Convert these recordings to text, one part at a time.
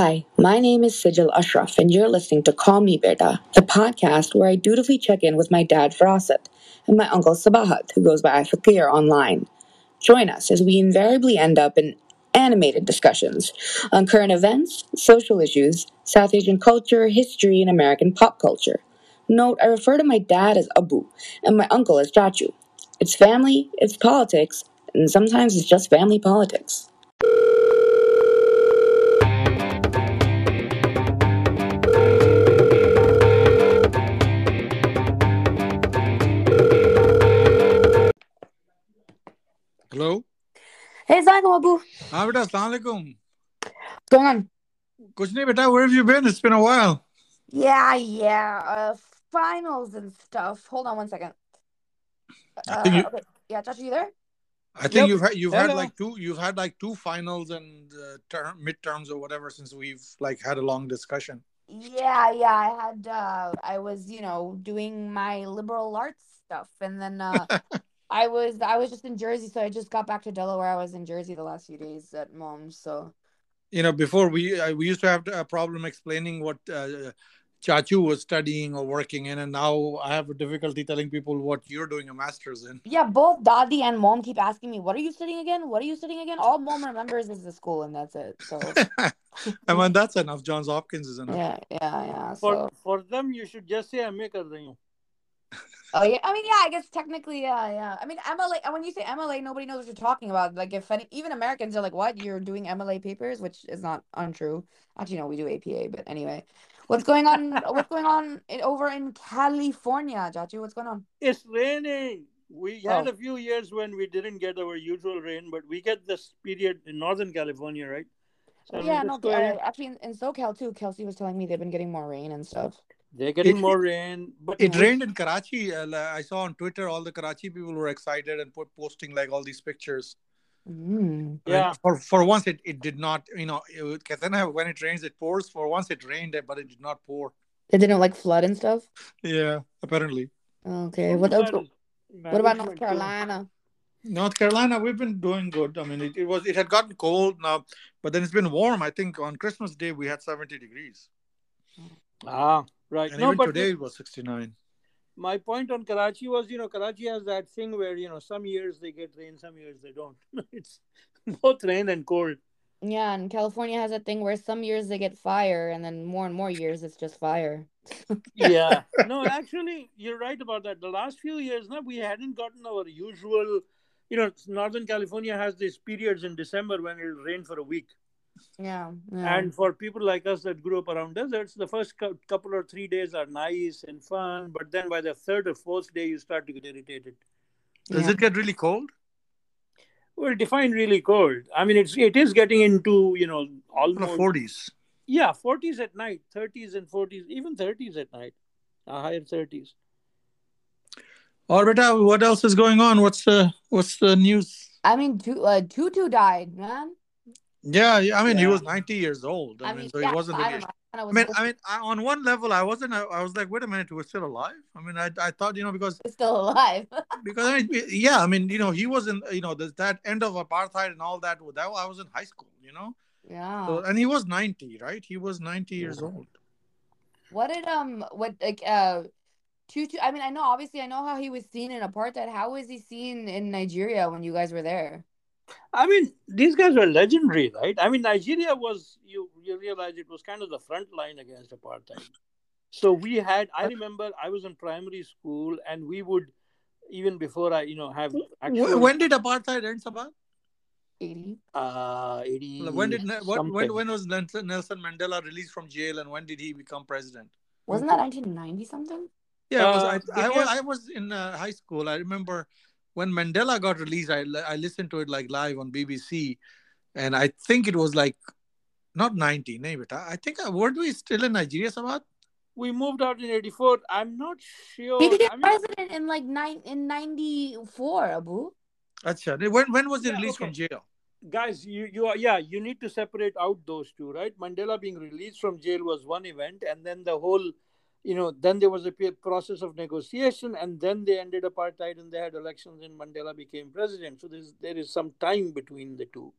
Hi, my name is Syjil Ashraf, and you're listening to Call Me Beta, the podcast where I dutifully check in with my dad Farasat and my uncle Sabahat, who goes by Fakir online. Join us as we invariably end up in animated discussions on current events, social issues, South Asian culture, history, and American pop culture. Note, I refer to my dad as Abu and my uncle as Chachu. It's family, it's politics, and sometimes it's just family politics. Hey, Assalamualaikum, Abu. हाँ बेटा अस्सलाम वालेकुम What's going on? कुछ नहीं बेटा where have you been it's been a while Yeah, yeah. Uh, finals and stuff. Hold on one second. I think Uh, you okay. Yeah, Chachu, you there? I think Yep. you've had you've had Hello. like two you've had like two finals and uh, term midterms or whatever since we've like had a long discussion Yeah, yeah. I had uh I was, you know, doing my liberal arts stuff and then uh I was I was just in Jersey, so I just got back to Delaware. I was in Jersey the last few days at mom's. So, you know, before we uh, we used to have a problem explaining what uh, Chachu was studying or working in, and now I have a difficulty telling people what you're doing a master's in. Yeah, both Dadi and Mom keep asking me, "What are you studying again? What are you studying again?" All Mom remembers is the school, and that's it. So, I mean, that's enough. Johns Hopkins is enough. Yeah, yeah, yeah. So... For for them, you should just say, "I'm a oh yeah, I mean yeah, I guess technically yeah, yeah. I mean MLA. When you say MLA, nobody knows what you're talking about. Like if any, even Americans are like, "What? You're doing MLA papers?" Which is not untrue. Actually, no, we do APA. But anyway, what's going on? what's going on in, over in California, Chachu? What's going on? It's raining. We had Oh. a few years when we didn't get our usual rain, but we get this period in Northern California, right? So yeah, no. Uh, actually, in, in SoCal too. Kelsey was telling me they've been getting more rain and stuff. They're getting it, more rain. But it rained in Karachi. Uh, I saw on Twitter all the Karachi people were excited and posting like all these pictures. Mm. Yeah. For for once, it, it did not. You know, it, when it rains, it pours. For once, it rained, but it did not pour. It didn't like flood and stuff. Yeah, apparently. Okay. What? What, what about North Carolina? North Carolina, we've been doing good. I mean, it, it was it had gotten cold now, but then it's been warm. I think on Christmas Day we had seventy degrees. Ah, right. and no, even but today it was 69 my point on Karachi was, you know, Karachi has that thing where you know some years they get rain, some years they don't. it's both rain and cold. Yeah, and California has a thing where some years they get fire, and then more and more years it's just fire. yeah no actually you're right about that the last few years now we hadn't gotten our usual you know northern california has these periods in december when it'll rain for a week Yeah, yeah. and for people like us that grew up around deserts the first couple or three days are nice and fun but then by the third or fourth day you start to get irritated. Does Yeah. it get really cold? Well define really cold. I mean it's it is getting into you know in the almost 40s yeah 40s at night 30s and 40s even 30s at night uh, higher 30s all right uh, what else is going on? What's the what's the news? I mean, Tu- uh, Tutu died, man. Yeah, yeah I mean he was 90 years old I, I mean, mean, so yeah, he wasn't I really. I, kinda I mean, I mean, I, on one level, I wasn't. I, I was like, wait a minute, he was still alive. I mean, I, I thought, you know, because he was still alive. because I mean, yeah, I mean, you know, he was in, you know, there's that end of apartheid and all that. That I was in high school, you know, yeah. so, and he was 90, right? He was 90 years old. What did um what like uh Tutu? I mean, I know obviously I know how he was seen in apartheid. How was he seen in Nigeria when you guys were there? I mean, these guys were legendary, right? I mean, Nigeria was you you realize it was kind of the front line against apartheid. So we had. I remember I was in primary school, and we would even before I you know have Wh- actual When did apartheid end, Sabah? Eighty. uh eighty. When did what, when when was Nelson Nelson Mandela released from jail, and when did he become president? Wasn't that nineteen ninety something? Yeah, it was, Uh, I, I, was, I was in uh, high school. I remember when Mandela got released. I, I listened to it like live on BBC, and I think it was like not 90, nahi beta. I think uh, weren't we still in Nigeria, Samad? we moved out in eighty four? I'm not sure. He became I mean, president in like nine in ninety four, Abu. Acha. When when was he Yeah, released from jail? guys you you are yeah you need to separate out those two right mandela being released from jail was one event and then the whole you know then there was a process of negotiation and then they ended apartheid and they had elections and mandela became president so there's there is some time between the two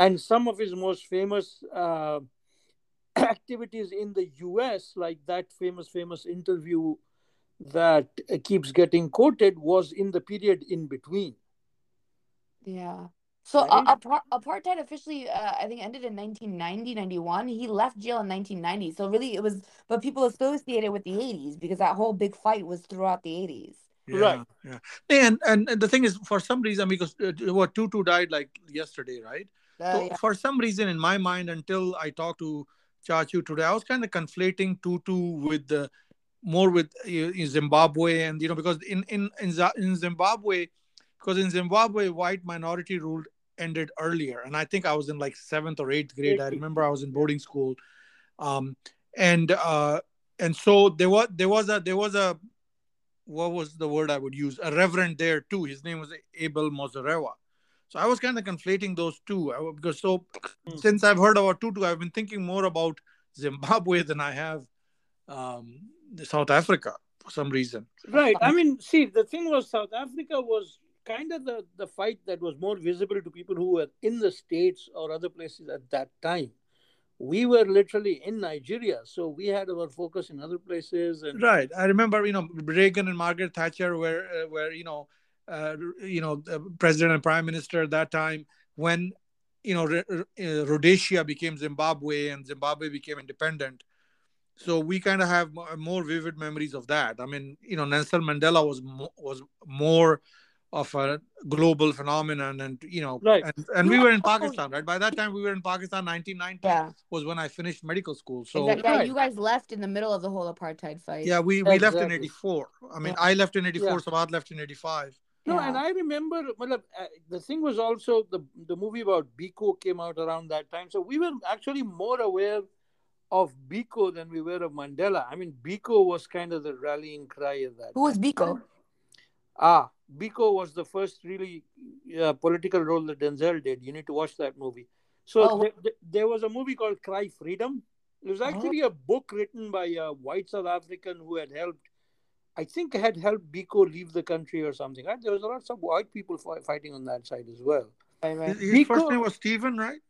and some of his most famous uh, activities in the US, like that famous, famous interview that keeps getting quoted, was in the period in between. Yeah. So Right. uh, apar- apartheid officially, uh, I think, ended in 1990, 91. He left jail in 1990. So really, it was, but people associated it with the 80s because that whole big fight was throughout the 80s. Yeah, Right. Yeah. And, and and the thing is, for some reason, because uh, what Tutu died like yesterday, right? Uh, so yeah. for some reason, in my mind, until I talked to Chachu today, I was kind of conflating Tutu with the more with uh, in Zimbabwe, and you know, because in in in, Za- in Zimbabwe, because in Zimbabwe, white minority rule ended earlier, and I think I was in like seventh or eighth grade. I remember I was in boarding school, um, and uh, and so there was there was a there was a what was the word I would use? A reverend there too. His name was Abel Muzorewa. So I was kind of conflating those two I- because so Hmm. since I've heard about Tutu, I've been thinking more about Zimbabwe than I have um, South Africa for some reason. Right. I mean, see, the thing was, South Africa was kind of the, the fight that was more visible to people who were in the States or other places at that time. We were literally in Nigeria, so we had our focus in other places. And Right. I remember, you know, Reagan and Margaret Thatcher were, uh, were you know, uh, you know, president and prime minister at that time when, you know, Rh- uh, Rhodesia became Zimbabwe and Zimbabwe became independent. So we kind of have more vivid memories of that. I mean, you know, Nelson Mandela was mo- was more of a global phenomenon, and you know, Right. and, and we were in Pakistan, right? By that time, we were in Pakistan. 1990 Yeah. was when I finished medical school. So Exactly. Yeah, Right. you guys left in the middle of the whole apartheid fight. yeah, we, we left in 84. I mean, Yeah. I left in 84, Yeah. Sabat left in 85. no, Yeah. and I remember well, uh, the thing was also the the movie about Biko came out around that time, so we were actually more aware of Biko than we were of Mandela. I mean, Biko was kind of the rallying cry of that. Who was Biko? Ah, Biko was the first really uh, political role that Denzel did. You need to watch that movie. So Oh. there, there- there was a movie called Cry Freedom. It was actually a book written by a white South African who had helped, I think, had helped Biko leave the country or something. Right? There was a lot of white people fi- fighting on that side as well. Right, right. His, his first name was Stephen, right?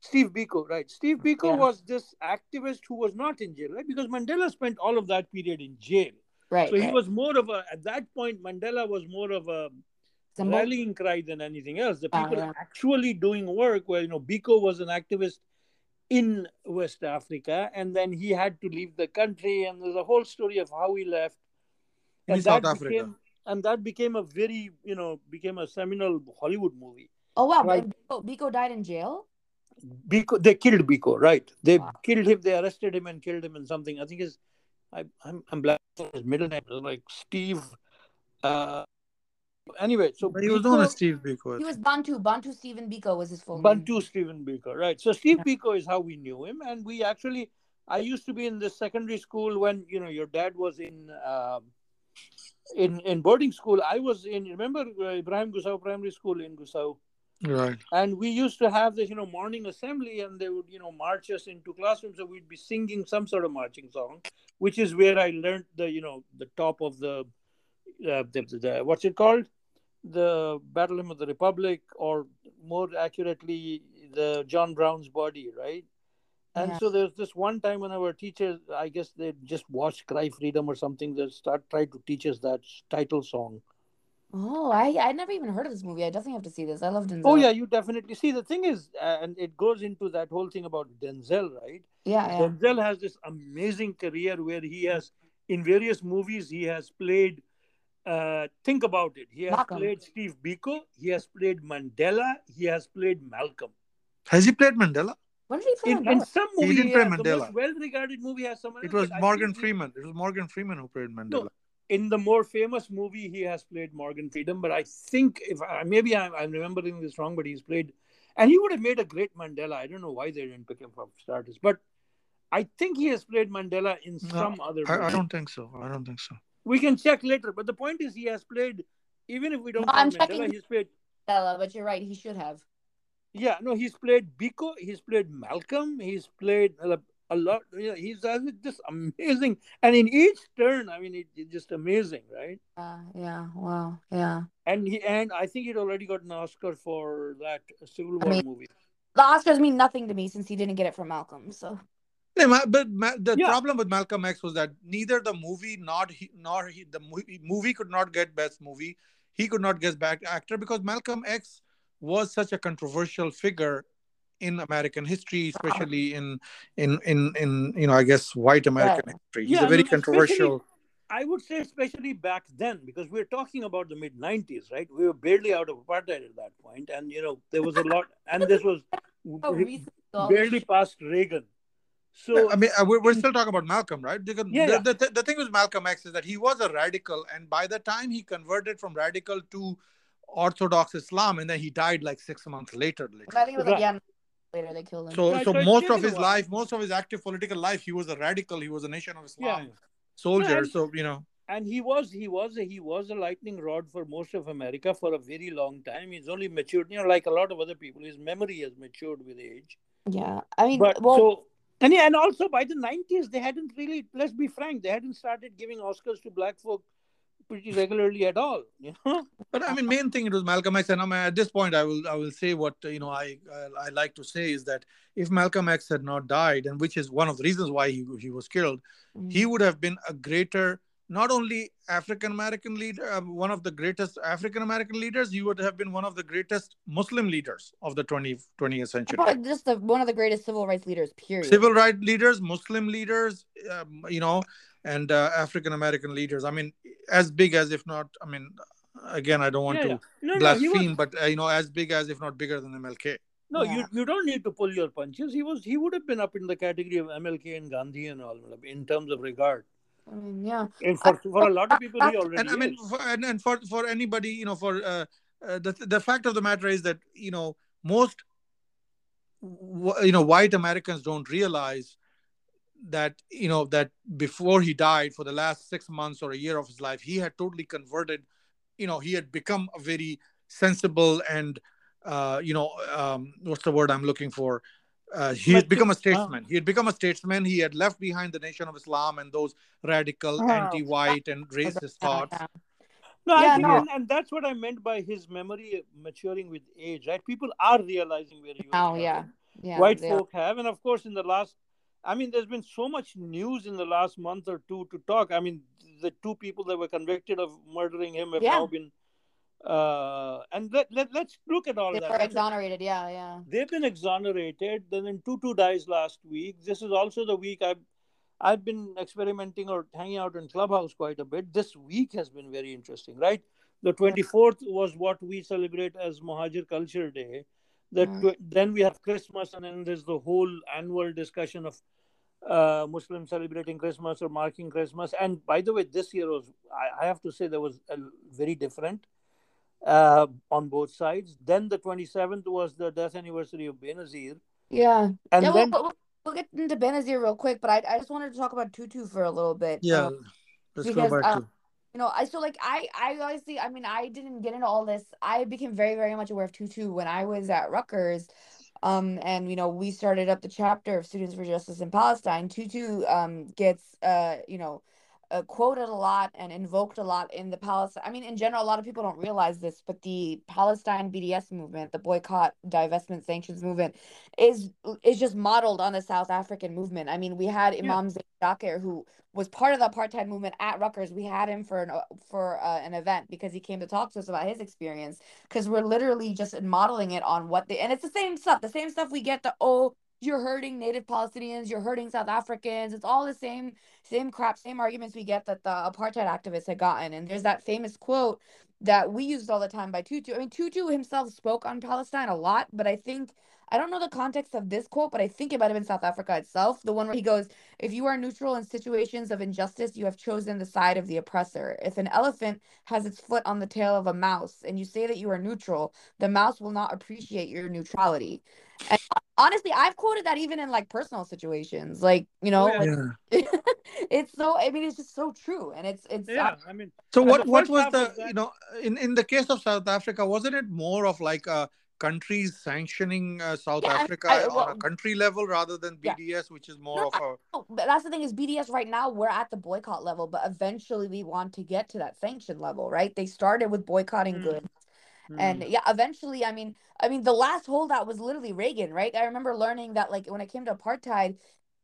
Steve Biko, right? Steve Biko Yeah. was this activist who was not in jail, right? Because Mandela spent all of that period in jail. Right. So he was more of a, at that point, Mandela was more of a Symbol? rallying cry than anything else. The people yeah. actually doing work where, you know, Biko was an activist in West Africa and then he had to leave the country and there's a whole story of how he left. In And South that Africa. became and that became a very, you know, became a seminal Hollywood movie. Oh wow, Right. Biko, Biko died in jail. Biko, they killed Biko, right? They Wow. killed him. They arrested him and killed him and something. I think is, I, I'm, I'm black. His middle name was like Steve. Uh, anyway, so But he was known as Steve Biko. He was Bantu. Bantu Stephen Biko was his full name. Bantu Stephen Biko, right? So Steve Biko is how we knew him, and we actually, I used to be in the secondary school when you know your dad was in um, in in boarding school. I was in. Remember uh, Ibrahim Gusau Primary School in Gusau, Right. and we used to have this you know morning assembly, and they would you know march us into classrooms, so we'd be singing some sort of marching song, which is where I learned the you know the top of the, uh, the, the, the what's it called the Battle Hymn of the Republic, or more accurately, the John Brown's Body, right? And Yeah. so there's this one time when our teachers, I guess they just watched Cry Freedom or something, they start trying to teach us that title song. Oh, I I never even heard of this movie. I definitely have to see this. I love Denzel. Oh yeah, you definitely see. The thing is, uh, and it goes into that whole thing about Denzel, right? yeah, yeah. Denzel has this amazing career where he has, in various movies, he has played. Uh, think about it. He has Malcolm. played Steve Biko. He has played Mandela. He has played Malcolm. Has he played Mandela? When did he play In, in Mandela? some He didn't play yeah, the Mandela. most well-regarded movie has someone. It was Morgan think he- Freeman. It was Morgan Freeman who played Mandela. In the more famous movie, he has played Morgan Freeman. But I think if I, maybe I'm, I'm remembering this wrong, but he's played, and he would have made a great Mandela. I don't know why they didn't pick him for starters, but I think he has played Mandela in No, some other. I, I don't think so. I don't think so. We can check later, but the point is, he has played. Even if we don't No, I'm Mandela, checking- he's played. Mandela, but you're right. He should have. Yeah, no, he's played Biko. He's played Malcolm. He's played uh, a, a lot. You know, he's uh, just amazing, and in each turn, I mean, it, it's just amazing, right? Uh, yeah. Wow. Yeah. And he and I think he'd already got an Oscar for that Civil I War mean- movie. The Oscars mean nothing to me since he didn't get it from Malcolm. So yeah, but the Yeah. problem with Malcolm X was that neither the movie nor he, nor he, the movie, movie could not get best movie. He could not get back actor because Malcolm X was such a controversial figure in American history, especially in in in in you know I guess white American history. He's Yeah, a very no, especially- controversial. I would say, especially back then, because we're talking about the mid '90s, right? We were barely out of apartheid at that point, and you know there was a lot, and this was Oh, recently, all this barely past Reagan. So I mean, uh, we're, we're still talking about Malcolm, right? Because Yeah, the, yeah. The, the thing with Malcolm X is that he was a radical, and by the time he converted from radical to Orthodox Islam, and then he died like six months later. I literally. think it was like Right. yeah, later they killed him. So, Right, so so most of his while. life, most of his active political life, he was a radical. He was a Nation of Islam Yeah. soldier. and- so you know, and he was he was a, he was a lightning rod for most of America for a very long time. He's only matured, you know, like a lot of other people. His memory has matured with age. yeah, I mean, But well, so and and also by the nineties, they hadn't really. Let's be frank, they hadn't started giving Oscars to black folk pretty regularly at all. You know, but I mean, main thing it was Malcolm X, and I mean, at this point, I will I will say what you know I, I I like to say is that if Malcolm X had not died, and which is one of the reasons why he he was killed, mm, he would have been a greater not only african american leader um, one of the greatest african american leaders he would have been one of the greatest muslim leaders of the 20, 20th century just the, one of the greatest civil rights leaders. Period. civil rights leaders muslim leaders um, you know and uh, african american leaders i mean as big as if not i mean again i don't want yeah, to yeah. No, no, blaspheme was, but uh, you know as big as if not bigger than mlk no, Yeah. you you don't need to pull your punches. He was he would have been up in the category of MLK and Gandhi and all in terms of regard. I mean, yeah, And for, for a lot of people, he already and i mean is. for, and, and for for anybody you know for uh, uh, the the fact of the matter is that you know most you know white americans don't realize that you know that before he died for the last 6 months or a year of his life he had totally converted you know he had become a very sensible and uh you know um what's the word i'm looking for uh, he had become a ah. statesman. He had become a statesman. He had left behind the Nation of Islam and those radical, Oh. anti-white, and racist yeah, thoughts. yeah. No, I think, no. and, and that's what I meant by his memory maturing with age, right? People are realizing where he was Oh, yeah, yeah. White they are. folk have, and of course, in the last, I mean, there's been so much news in the last month or two to talk. I mean, the two people that were convicted of murdering him have Yeah. now been, uh, and let, let let's look at all They that. were That's- exonerated. Yeah, yeah. They've been exonerated. Then, then Tutu dies last week. This is also the week I've I've been experimenting or hanging out in Clubhouse quite a bit. This week has been very interesting, right? The 24th was what we celebrate as Mohajir Culture Day. The Mm. then we have Christmas, and then there's the whole annual discussion of uh, Muslims celebrating Christmas or marking Christmas. And by the way, this year was I, I have to say there was a, very different uh, on both sides. Then the 27th was the death anniversary of Benazir. Yeah. And yeah, then, we'll, we'll, we'll get into Benazir real quick, but I, I just wanted to talk about Tutu for a little bit. Yeah, Um, let's because, go back uh, to. You know, I so like I I honestly I mean I didn't get into all this. I became very very much aware of Tutu when I was at Rutgers. Um, and you know, we started up the chapter of Students for Justice in Palestine. Tutu um gets uh, you know, uh, quoted a lot and invoked a lot in the Palestine. I mean, in general, a lot of people don't realize this, but the Palestine BDS movement, the boycott, divestment, sanctions movement, is is just modeled on the South African movement. I mean, we had Yeah. Imam Zakir, who was part of the apartheid movement at Rutgers. We had him for an for uh, an event because he came to talk to us about his experience. Because we're literally just modeling it on what they and it's the same stuff. The same stuff we get. The oh, you're hurting Native Palestinians. You're hurting South Africans. It's all the same same crap, same arguments we get that the apartheid activists had gotten. And there's that famous quote that we used all the time by Tutu. I mean, Tutu himself spoke on Palestine a lot, but I think I don't know the context of this quote, but I think it might have been South Africa itself. The one where he goes, If you are neutral in situations of injustice, you have chosen the side of the oppressor. If an elephant has its foot on the tail of a mouse and you say that you are neutral, the mouse will not appreciate your neutrality. And honestly, I've quoted that even in like personal situations. Like, you know, yeah. like Yeah. it's so I mean it's just so true. And it's it's yeah, I mean, So what what was the of that- you know in in the case of South Africa wasn't it more of like a countries sanctioning uh, South Yeah, I- Africa I- on a country level rather than Yeah. BDS, which is more No, of a No, but that's the thing is BDS right now we're at the boycott level, but eventually we want to get to that sanction level, right? They started with boycotting Mm. goods. And mm, yeah, eventually, I mean, I mean, the last holdout was literally Reagan, right? I remember learning that like when it came to apartheid,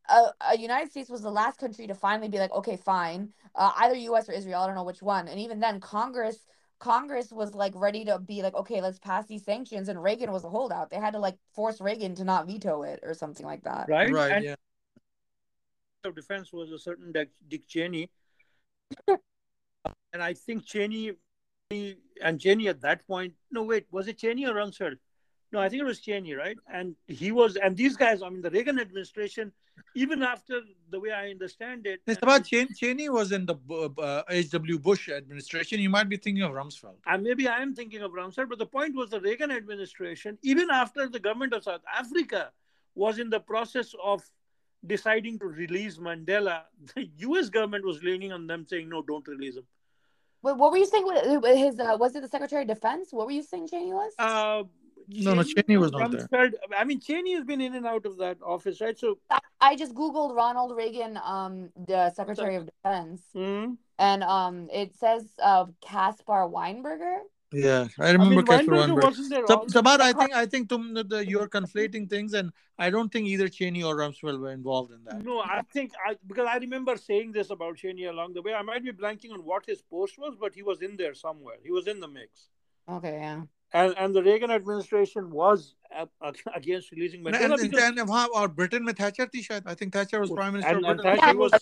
uh, uh, United States was the last country to finally be like, okay, fine, uh, either U.S. or Israel. I don't know which one. And even then, Congress Congress was like ready to be like, okay, let's pass these sanctions, and Reagan was a holdout. They had to like force Reagan to not veto it or something like that. right? Right. And Yeah. of defense was a certain Dick, Dick Cheney, and I think Cheney and Cheney at that point. No, wait, was it Cheney or Rumsfeld? No, I think it was Cheney, right? And he was, and these guys. I mean, the Reagan administration, even after the way I understand it, It's about Chen, Cheney was in the uh, H.W. Bush administration. You might be thinking of Rumsfeld. and maybe I am thinking of Rumsfeld, but the point was the Reagan administration, even after the government of South Africa was in the process of deciding to release Mandela, the US government was leaning on them saying, no, don't release him. Wait, what were you saying? with- with His uh, was it the Secretary of Defense? What were you saying, Cheney was? Uh, No, no, Cheney was not there. Rumsfeld, I mean, Cheney has been in and out of that office, right? So, I just googled Ronald Reagan, um, the Secretary of Defense, hmm. and um, it says uh, Caspar Weinberger. Yeah, I remember I mean, Sabar, I think I think tum, the, you're conflating things, and I don't think either Cheney or Rumsfeld were involved in that. No, I think I because I remember saying this about Cheney along the way. I might be blanking on what his post was, but he was in there somewhere. He was in the mix. Okay, yeah. And, and the Reagan administration was uh, against releasing Mandela. And, because, and, and, and Britain, with Thatcher. I think Thatcher was oh, prime minister. And, and Thatcher was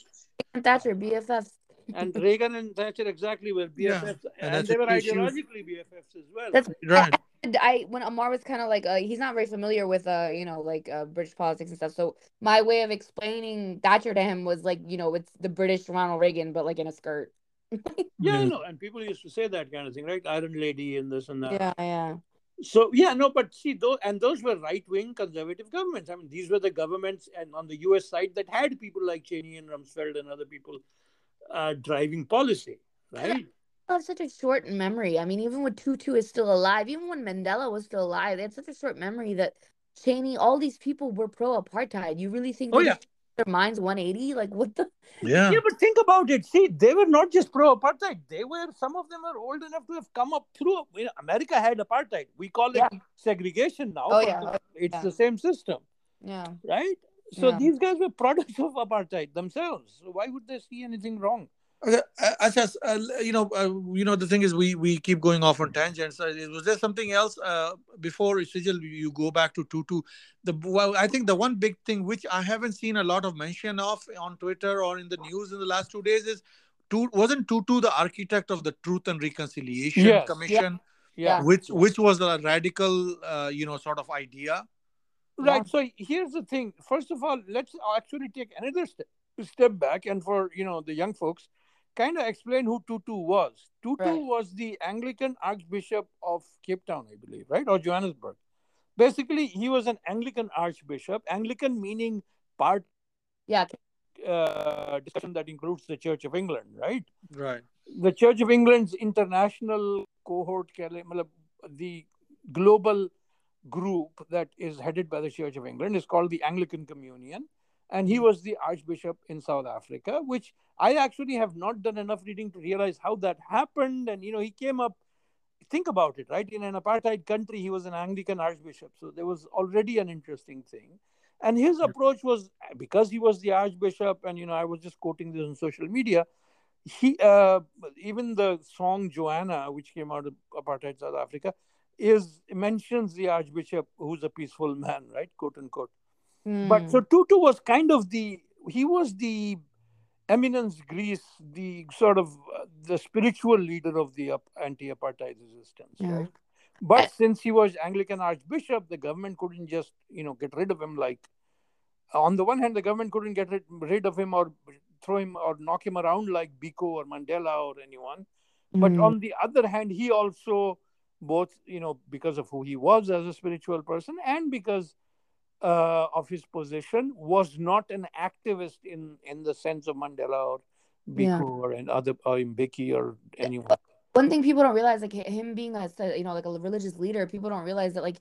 Thatcher BFF and Reagan and Thatcher exactly were Yeah, BFFs, and and, they were what she was- ideologically BFFs as well. That's Right. I, I when Amar was kind of like uh, he's not very familiar with uh you know like uh British politics and stuff. So my way of explaining Thatcher to him was like you know it's the British Ronald Reagan but like in a skirt. yeah, I Yeah. know. And people used to say that kind of thing, right? Iron Lady and this and that. Yeah, yeah. So yeah, no, but see, those and those were right-wing conservative governments. I mean, these were the governments, and on the U.S. side, that had people like Cheney and Rumsfeld and other people uh, driving policy, right? I have such a short memory. I mean, even when Tutu is still alive, even when Mandela was still alive, they had such a short memory that Cheney, all these people were pro-apartheid. You really think Oh, yeah. changed their minds 180? Like what the? Yeah. Yeah, but think about it. See, they were not just pro-apartheid. They were some of them are old enough to have come up through. You know, America had apartheid. We call it Yeah. segregation now. Oh, yeah. it's Yeah. the same system, Yeah. right? So Yeah. these guys were products of apartheid themselves. So why would they see anything wrong? Okay, uh, uh, you know, uh, you know, the thing is, we we keep going off on tangents. Uh, was there something else uh, before Syjil, you go back to Tutu? The well, I think the one big thing which I haven't seen a lot of mention of on Twitter or in the news in the last two days is, Tu- wasn't Tutu the architect of the Truth and Reconciliation Yes. Commission, Yeah. which which was a radical, uh, you know, sort of idea? Right. So here's the thing. First of all, let's actually take another step, step back, and for you know the young folks, kind of explain who Tutu was. Tutu Right. was the Anglican Archbishop of Cape Town, I believe, right, or Johannesburg. Basically, he was an Anglican Archbishop. Anglican meaning part Yeah. uh, discussion that includes the Church of England, right? Right. the Church of England's international cohort, keh le- matlab, the global group that is headed by the Church of England is called the Anglican Communion. And he was the Archbishop in South Africa, which I actually have not done enough reading to realize how that happened. And, you know, he came up, think about it, right? In an apartheid country, he was an Anglican Archbishop. So there was already an interesting thing. And his approach was because he was the Archbishop, and, you know, I was just quoting this on social media he uh, even the song Joanna, which came out of apartheid South Africa, is mentions the Archbishop, who's a peaceful man, right? Quote unquote. But Hmm. so Tutu was kind of the he was the eminence gris, the sort of uh, the spiritual leader of the anti-apartheid resistance, Yeah. right? But since he was Anglican Archbishop, the government couldn't just you know get rid of him like. On the one hand, the government couldn't get rid, rid of him or throw him or knock him around like Biko or Mandela or anyone. But Mhm. on the other hand, he also both you know because of who he was as a spiritual person and because uh, of his position was not an activist in in the sense of Mandela or Biko Yeah. or and other or Mbeki or anyone. one thing people don't realize, like him being a you know like a religious leader, people don't realize that like,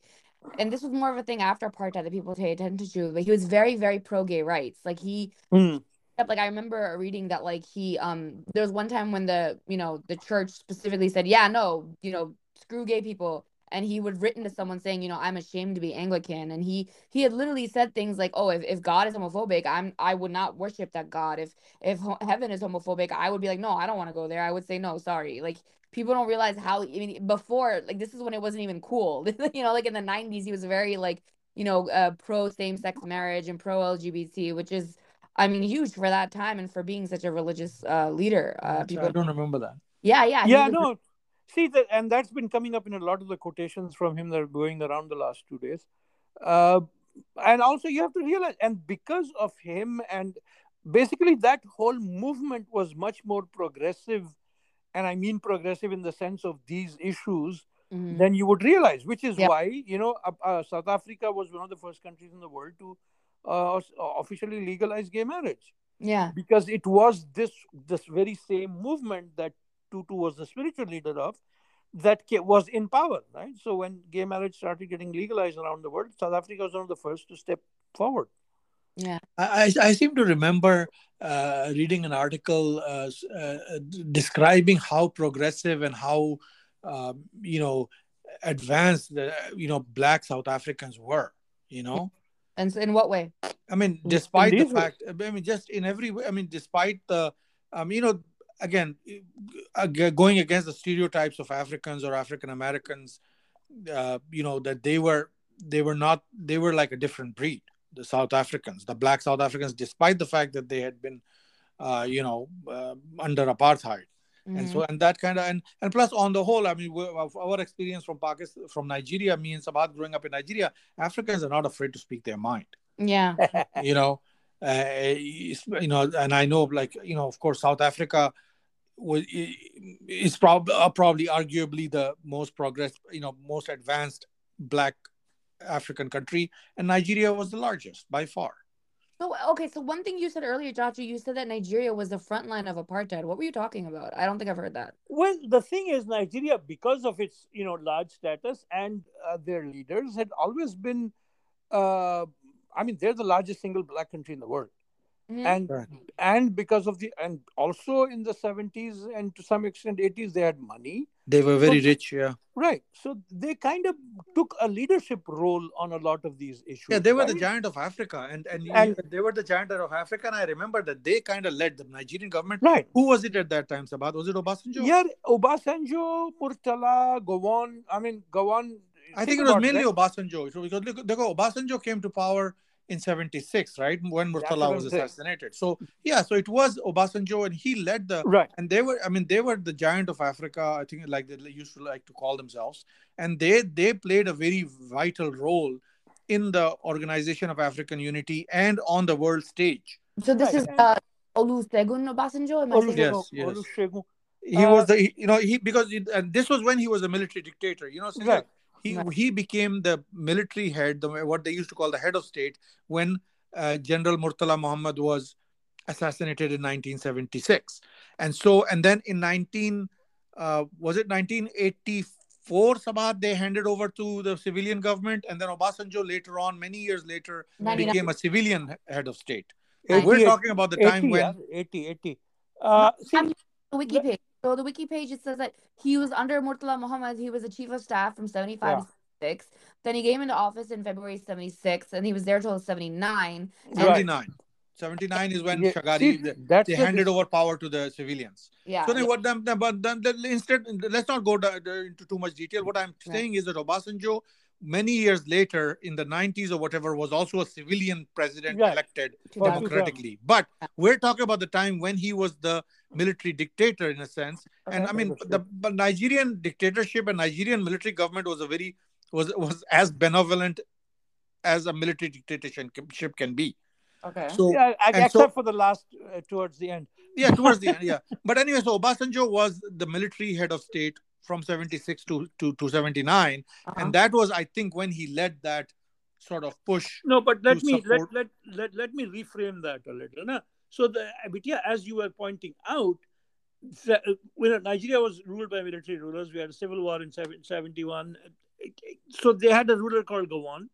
and this was more of a thing after apartheid that people pay attention to. But he was very very pro gay rights. Like he Hmm. like I remember reading that like he um there was one time when the you know the church specifically said yeah no you know screw gay people and he would written to someone saying, you know, I'm ashamed to be Anglican, and he he had literally said things like, oh, if, if God is homophobic, I'm I would not worship that God. If if heaven is homophobic, I would be like, no, I don't want to go there. I would say no, sorry. Like people don't realize how. I mean, before like this is when it wasn't even cool. you know, like in the '90s, he was very like you know uh, pro same sex marriage and pro LGBT, which is I mean, huge for that time and for being such a religious uh, leader. Uh, people, I don't remember that. yeah, yeah, yeah no see that and that's been coming up in a lot of the quotations from him that are going around the last two days uh, and also you have to realize and because of him and basically that whole movement was much more progressive and i mean progressive in the sense of these issues Mhm. than you would realize which is Yeah. why you know uh, uh, south africa was one of the first countries in the world to uh, officially legalize gay marriage yeah, because it was this this very same movement that Tutu was the spiritual leader of that was in power, right? So when gay marriage started getting legalized around the world, South Africa was one of the first to step forward. yeah. I, I I seem to remember uh, reading an article uh, uh, describing how progressive and how um, you know advanced the you know black South Africans were. You know, And in what way? I mean, despite in the fact, I mean, just in every way. I mean, despite the, um, you know, again, uh, going against the stereotypes of Africans or African Americans, uh, you know, that they were they were not they were like a different breed. The South Africans, the Black South Africans, despite the fact that they had been, uh, you know, uh, under apartheid and Mhm. so and that kind of and and plus on the whole i mean our experience from pakistan from nigeria me and sabat growing up in nigeria africans are not afraid to speak their mind yeah, you know uh, you know and i know like you know of course south africa was is probably uh, probably arguably the most progress you know most advanced black african country and nigeria was the largest by far So okay, so one thing you said earlier, Chachu, you said that Nigeria was the front line of apartheid. What were you talking about? I don't think I've heard that. Well, the thing is, Nigeria, because of its you know large status and uh, their leaders, had always been. Uh, I mean, they're the largest single black country in the world. Mhm. and Right. and because of the and also in the 70s and to some extent 80s they had money they were very So- rich yeah right so they kind of took a leadership role on a lot of these issues Yeah, they were the giant of Africa, and and, you- And- they were the giant of Africa. And I remember that they kind of led the Nigerian government. right Who was it at that time, Sabat? Was it Obasanjo? yeah obasanjo murtala gowon i mean gowon I think it was mainly Obasanjo. So because look, look, Obasanjo came to power in '76, right, when what Murtala was assassinated. So yeah, so it was Obasanjo, and he led the. right And they were, I mean, they were the giant of Africa. I think, like they used to like to call themselves, and they they played a very vital role in the organization of African unity and on the world stage. So this Right, is uh, Olusegun Obasanjo. Am Yes, yes. Olusegun. he Uh, was the he- you know he because it, and this was when he was a military dictator you know so Right. He Right. he became the military head the what they used to call the head of state when uh, general murtala muhammad was assassinated in 1976 and so and then in 19 uh, was it 1984 sabat they handed over to the civilian government and then obasanjo later on many years later became a civilian head of state. We're talking about the time 80, when 80 80 uh see, I'm- The wiki Le- page. So the wiki page it says that he was under Murtala Muhammad. He was a chief of staff from seventy five to seventy six. Then he came into office in February seventy six, and he was there till seventy nine. Right. 79 79 is when yeah, shagari see, the- they handed dis- over power to the civilians. Yeah. so then what them, them- but then then instead let's not go da- da- into too much detail. What I'm Right. saying is that Obasanjo, many years later in the 90s or whatever, was also a civilian president elected For democratically. But we're talking about the time when he was the military dictator in a sense. And I Okay. mean the Nigerian dictatorship and Nigerian military government was a very was was as benevolent as a military dictatorship can be. okay. So yeah, except so- for the last uh, towards the end yeah towards the end yeah but anyway so obasanjo was the military head of state from 76 to, to, to 79 Uh-huh. and that was i think when he led that sort of push No, but let me let, support- let let let me reframe that a little. No? So the but yeah, as you were pointing out, uh, when Nigeria was ruled by military rulers, we had a civil war in seven- 71. So they had a ruler called Gowon.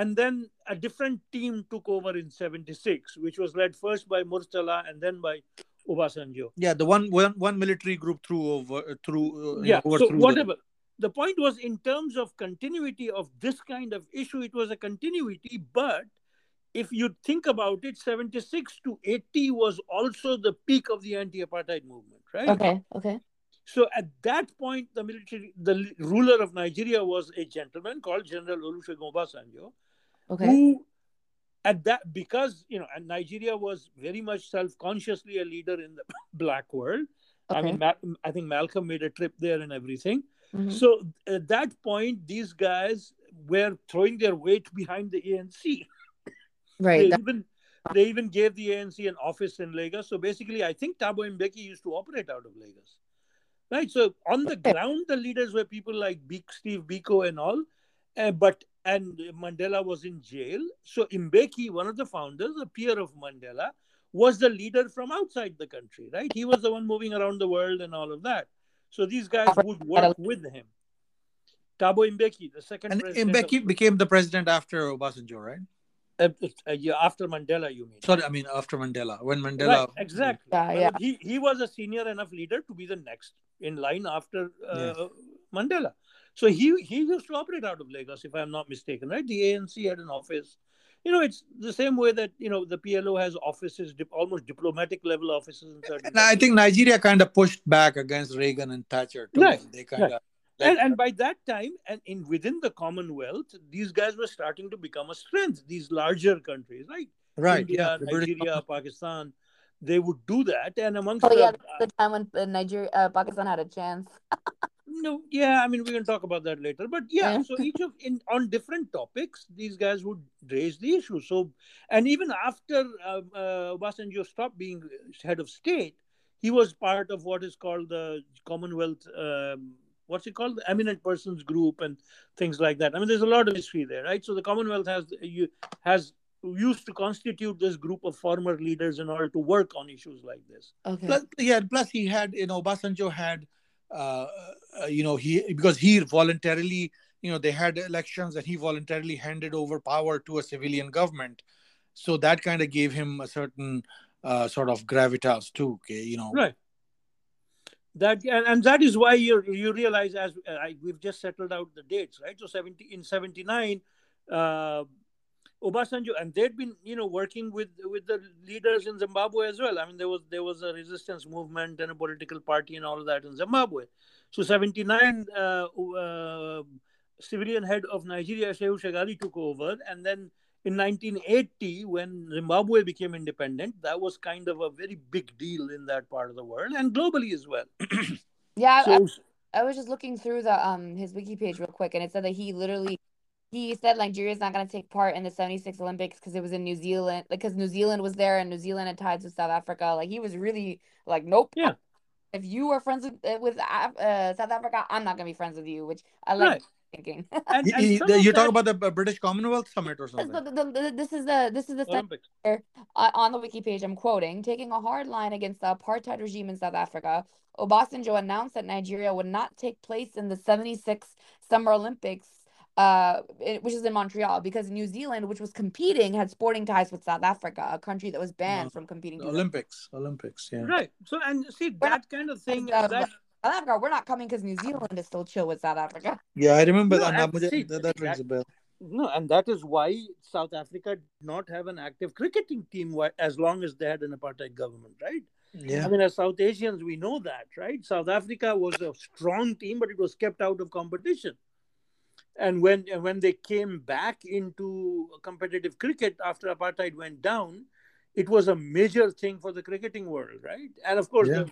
And then a different team took over in 76, which was led first by Murtala and then by Obasanjo. yeah the one one, one military group through over through uh, Yeah, know, so overthrew the- whatever. the point was in terms of continuity of this kind of issue, it was a continuity. But if you think about it, 76 to 80 was also the peak of the anti apartheid movement, right? Okay. Okay. So at that point, the military, the ruler of Nigeria was a gentleman called General Olusegun Obasanjo, Okay. who at that because you know and nigeria was very much self-consciously a leader in the black world. I mean Ma- i think malcolm made a trip there and everything. Mhm. so at that point these guys were throwing their weight behind the anc Right. they that- even they even gave the anc an office in lagos. So basically i think thabo mbeki used to operate out of lagos. Right? So on the Okay. ground the leaders were people like steve biko and all. Uh, but and mandela was in jail so mbeki one of the founders a peer of mandela was the leader from outside the country right he was the one moving around the world and all of that so these guys would work with him thabo mbeki the second And president Mbeki of- became the president after Obasanjo, right? uh, uh, yeah, after mandela you mean Sorry, I mean after Mandela. When Mandela. Right, exactly. Yeah, yeah. He he was a senior enough leader to be the next in line after uh, Mandela. So he he used to operate out of Lagos, if I'm not mistaken, right? The ANC had an office. You know, it's the same way that you know the PLO has offices, dip, almost diplomatic level offices in certain. And I think Nigeria kind of pushed back against Reagan and Thatcher too. Right, They kind of. and, and by that time, and in within the Commonwealth, these guys were starting to become a strength. These larger countries, right? right, India, yeah. Nigeria, Pakistan, they would do that, and amongst Oh the, yeah, the time when uh, Nigeria, uh, Pakistan had a chance. No, yeah, I mean we can talk about that later. But yeah, Yeah. so each of in on different topics, these guys would raise the issue. So, and even after uh, uh, Obasanjo stopped being head of state, he was part of what is called the Commonwealth. Um, what's it called? The Eminent Persons Group and things like that. I mean, there's a lot of history there, right? So the Commonwealth has you has used to constitute this group of former leaders in order to work on issues like this. Okay. Plus, yeah, plus he had, you know, Obasanjo had, uh, uh, you know, he because he voluntarily, you know, they had elections and he voluntarily handed over power to a civilian government, so that kind of gave him a certain uh, sort of gravitas too. Okay, you know, Right. That and, and that is why you you realize as uh, I, we've just settled out the dates, right? So seventy in seventy nine, uh, Obasanjo and they'd been you know working with with the leaders in Zimbabwe as well. I mean there was there was a resistance movement and a political party and all of that in Zimbabwe. So seventy nine, uh, uh, civilian head of Nigeria Shehu Shagari took over, and then in 1980 when zimbabwe became independent that was kind of a very big deal in that part of the world and globally as well Yeah, I, I was just looking through the um his wiki page real quick, and it said that he literally he said Nigeria's not going to take part in the '76 Olympics because it was in New Zealand, because New Zealand was there and New Zealand had ties with South Africa. Like he was really like, nope. Yeah. If you are friends with uh, with Af- uh, South Africa, I'm not gonna be friends with you, which I like Right. thinking. and, and he- some the- you're that- talking about the uh, British Commonwealth Summit or something. the, the, the- this is the this is the sentence olympics uh, on the wiki page, I'm quoting, taking a hard line against the apartheid regime in South Africa, Obasanjo announced that Nigeria would not take place in the 76 Summer Olympics, uh, it- which is in Montreal, because New Zealand, which was competing, had sporting ties with South Africa, a country that was banned No, from competing. The to Olympics, Olympics, yeah. right so and see We're that kind of thing uh, that South Africa, we're not coming because New Zealand is still chill with South Africa. Yeah, I remember No, that. That, see, that, that rings a bell. no and that is why south africa did not have an active cricketing team as long as they had an apartheid government right Yeah. I mean, as South Asians, we know that, right? South Africa was a strong team, but it was kept out of competition. And when when they came back into competitive cricket after apartheid went down, it was a major thing for the cricketing world, right? And of course, Yeah. the,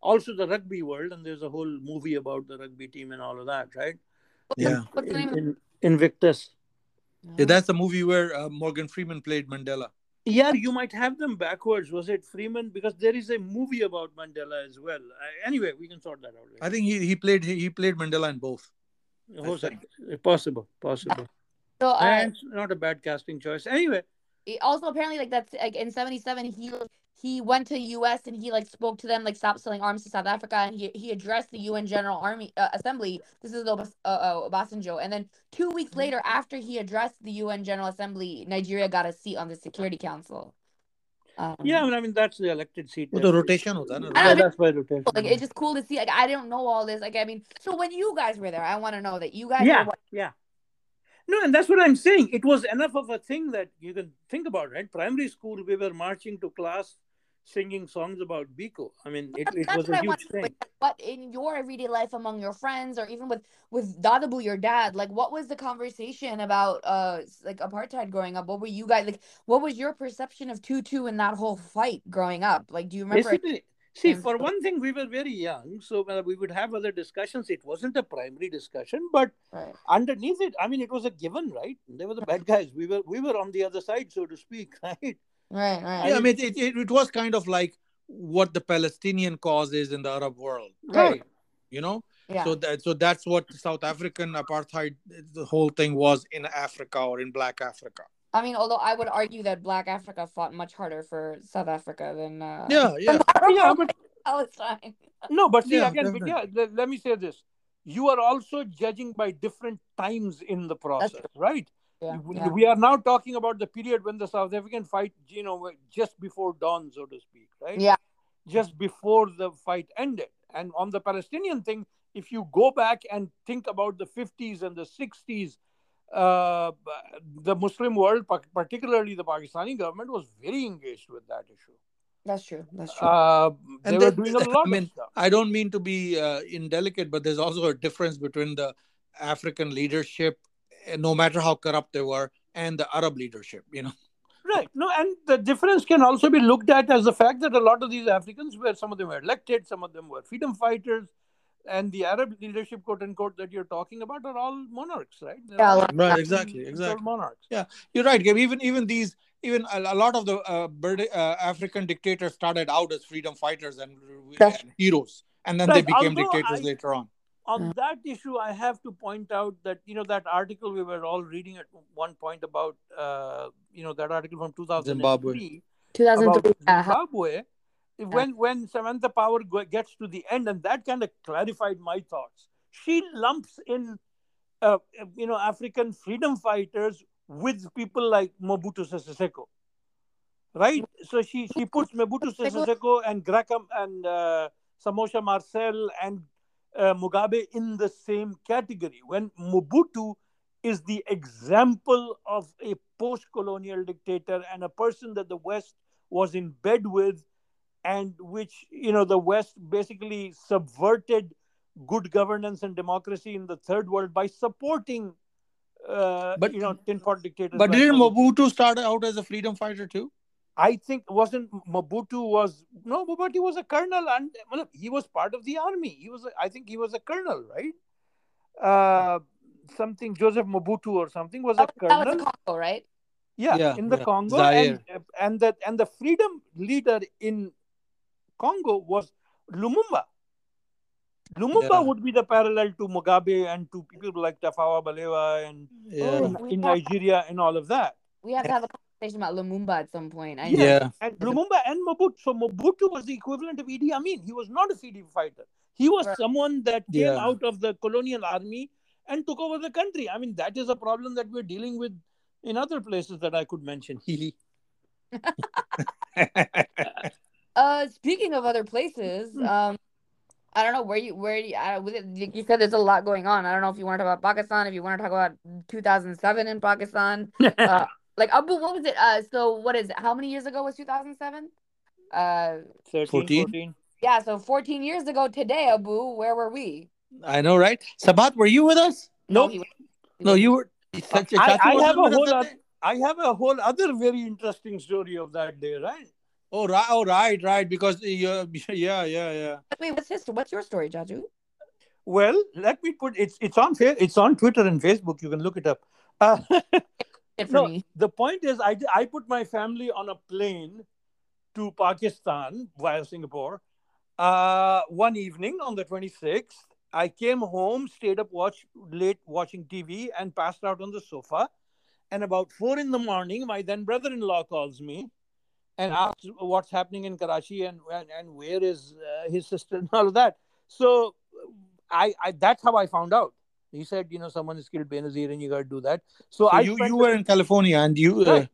also the rugby world. And there's a whole movie about the rugby team and all of that, right? Yeah. What's the name In, in, Invictus. Yeah, that's the movie where uh, Morgan Freeman played Mandela. Yeah, you might have them backwards. Was it Freeman? Because there is a movie about Mandela as well. Uh, anyway, we can sort that out later. I think he, he played he, he played Mandela in both. Oh, sorry. Possible, possible. So, uh, And it's not a bad casting choice. Anyway, also apparently like that's like in 77 he he went to the us and he like spoke to them like stop selling arms to south africa and he, he addressed the un general army uh, assembly this is Obas- uh, uh, obasanjo and then two weeks later after he addressed the un general assembly nigeria got a seat on the security council um, yeah, I um, mean, I mean that's the elected seat. Well, the rotation hota that. Yeah, that's why rotation. Like it's just cool to see. Like I don't know all this. Like I mean, so when you guys were there, I want to know that you guys. Yeah, what... yeah. No, and that's what I'm saying. It was enough of a thing that you can think about, right? Primary school, we were marching to class singing songs about Biko. I mean, it, it was a huge thing. But in your everyday life among your friends, or even with with Dadabu, your dad, like what was the conversation about uh like apartheid growing up? What were you guys like? What was your perception of Tutu in that whole fight growing up? Like, do you remember? it? See, for one thing, we were very young, so uh, we would have other discussions. It wasn't a primary discussion, but Right. underneath it, I mean, it was a given, right? They were the bad guys. We were we were on the other side, so to speak, right? Right. Right. yeah I mean it, it, it was kind of like what the Palestinian cause is in the Arab world Right. you know yeah. so that so that's what South African apartheid the whole thing was in Africa or in Black Africa I mean, although I would argue that Black Africa fought much harder for South Africa than uh, yeah yeah Yeah, but Palestine. No, but see Yeah, again, but yeah, definitely. le- let me say this: you are also judging by different times in the process, right? Yeah. We- yeah. We are now talking about the period when the South African fight, you know, just before dawn, so to speak, right? Yeah. Just before the fight ended, and on the Palestinian thing, if you go back and think about the 50s and the 60s, uh, the Muslim world, particularly the Pakistani government, was very engaged with that issue. That's true. That's true. Uh, they And were then- doing a I lot mean, of stuff. I don't mean to be uh, indelicate, but there's also a difference between the African leadership, no matter how corrupt they were, and the Arab leadership. You know, Right. No, and the difference can also be looked at as the fact that a lot of these Africans were some of them were elected, some of them were freedom fighters, and the Arab leadership, quote unquote, that you're talking about are all monarchs, right? They're Yeah, all Right, exactly, exactly. monarchs. Yeah, you're right, Gabe. Even even these, even a, a lot of the uh, uh, African dictators started out as freedom fighters and, and heroes, and then Right, they became although dictators I- later on. On Yeah. that issue, I have to point out that you know that article we were all reading at one point about uh, you know that article from 2003 Zimbabwe. 2003. about Yeah. how- Zimbabwe. When when Samantha Power gets to the end, and that kind of clarified my thoughts. She lumps in, uh, you know, African freedom fighters with people like Mobutu Sese Seko, right? So she she puts Mobutu Sese Seko and Graham and uh, Samora Machel and uh, Mugabe in the same category. When Mobutu is the example of a post-colonial dictator and a person that the West was in bed with and which you know the west basically subverted good governance and democracy in the third world by supporting uh, But- you know tin pot dictators But didn't. Mobutu start out as a freedom fighter too? I think wasn't mobutu was no mobutu was a colonel and well, he was part of the army he was a, i think he was a colonel right uh something joseph mobutu or something was a That was, that was colonel the Congo, right? yeah, Yeah, in the yeah. Congo, Zaire. and and the and the freedom leader in Congo was Lumumba. Lumumba Yeah. would be the parallel to Mugabe and to people like Tafawa Balewa and Yeah, Oh. in, in thought- Nigeria and all of that. We have to have a conversation about Lumumba at some point. I Yeah. know. yeah. And Lumumba and Mobutu. So Mobutu was the equivalent of Idi Amin. He was not a freedom fighter. He was Right. someone that came Yeah. out of the colonial army and took over the country. I mean, that is a problem that we're dealing with in other places that I could mention. Uh, speaking of other places, Hmm. um, I don't know where you where you, I, with it, you said there's a lot going on. I don't know if you want to talk about Pakistan, if you want to talk about 2007 in Pakistan. Uh, like Abu, what was it? Uh, so what is it? How many years ago was 2007? Uh, 13, 14? 14. yeah, so 14 years ago today, Abu, where were we? I know, right? Sabat, were you with us? Nope. he was- he No, was- you were. I, Chachi I have a whole that oth- day? I have a whole other very interesting story of that day, right? Oh right, oh right, right. Because yeah, yeah, yeah, yeah. Wait, what's his? What's your story, Chachu? Well, let me put it's it's on fa- it's on Twitter and Facebook. You can look it up. Uh, It for no, me. the point is, I I put my family on a plane to Pakistan via Singapore. Uh, one evening on the twenty sixth, I came home, stayed up watch late watching TV, and passed out on the sofa. And about four in the morning, my then brother-in-law calls me and asks what's happening in Karachi and and, and where is uh, his sister and all of that. So, I, I that's how I found out. He said, you know, someone is killed Benazir and you got to do that. So, So I you spent you the- were in California and you uh, Right.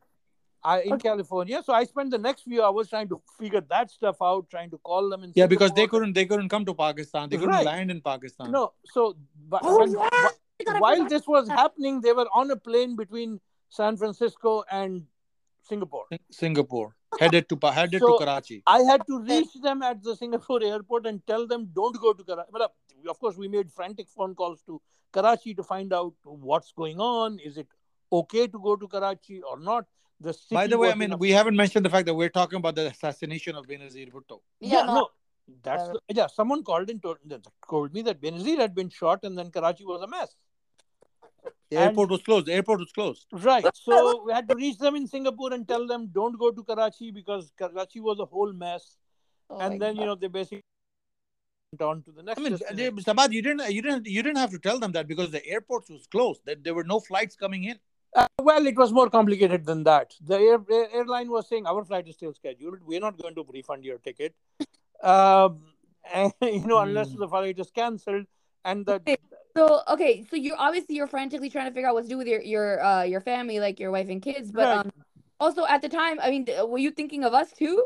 I in Okay. California. So I spent the next few hours trying to figure that stuff out, trying to call them in Yeah, because they couldn't they couldn't come to Pakistan. They couldn't Right. land in Pakistan. No, so but Oh when- yeah. wh- I thought I while this was happening, they were on a plane between San Francisco and Singapore. Singapore headed to headed So- to Karachi. I had to reach them at the Singapore airport and tell them don't go to Karachi. Well, of course, we made frantic phone calls to Karachi to find out what's going on. Is it okay to go to Karachi or not? The city By the way, I mean we haven't mentioned the fact that we're talking about the assassination of Benazir Bhutto. yeah, no, no, that's Uh, the, yeah. Someone called and told, told me that Benazir had been shot and then Karachi was a mess. The And- airport was closed. The airport was closed. Right. So we had to reach them in Singapore and tell them don't go to Karachi because Karachi was a whole mess. Oh and then you know they basically went on to the next. I mean, destination. they- Sabad, you didn't you didn't you didn't have to tell them that because the airport was closed. That there were no flights coming in. Uh, well, it was more complicated than that. The air, air- airline was saying our flight is still scheduled. We're not going to refund your ticket, um, and, you know, unless Hmm. the flight is cancelled. And the Okay. So okay, so you're obviously you're frantically trying to figure out what to do with your your uh your family, like your wife and kids. But Right. um, also at the time, I mean, were you thinking of us too?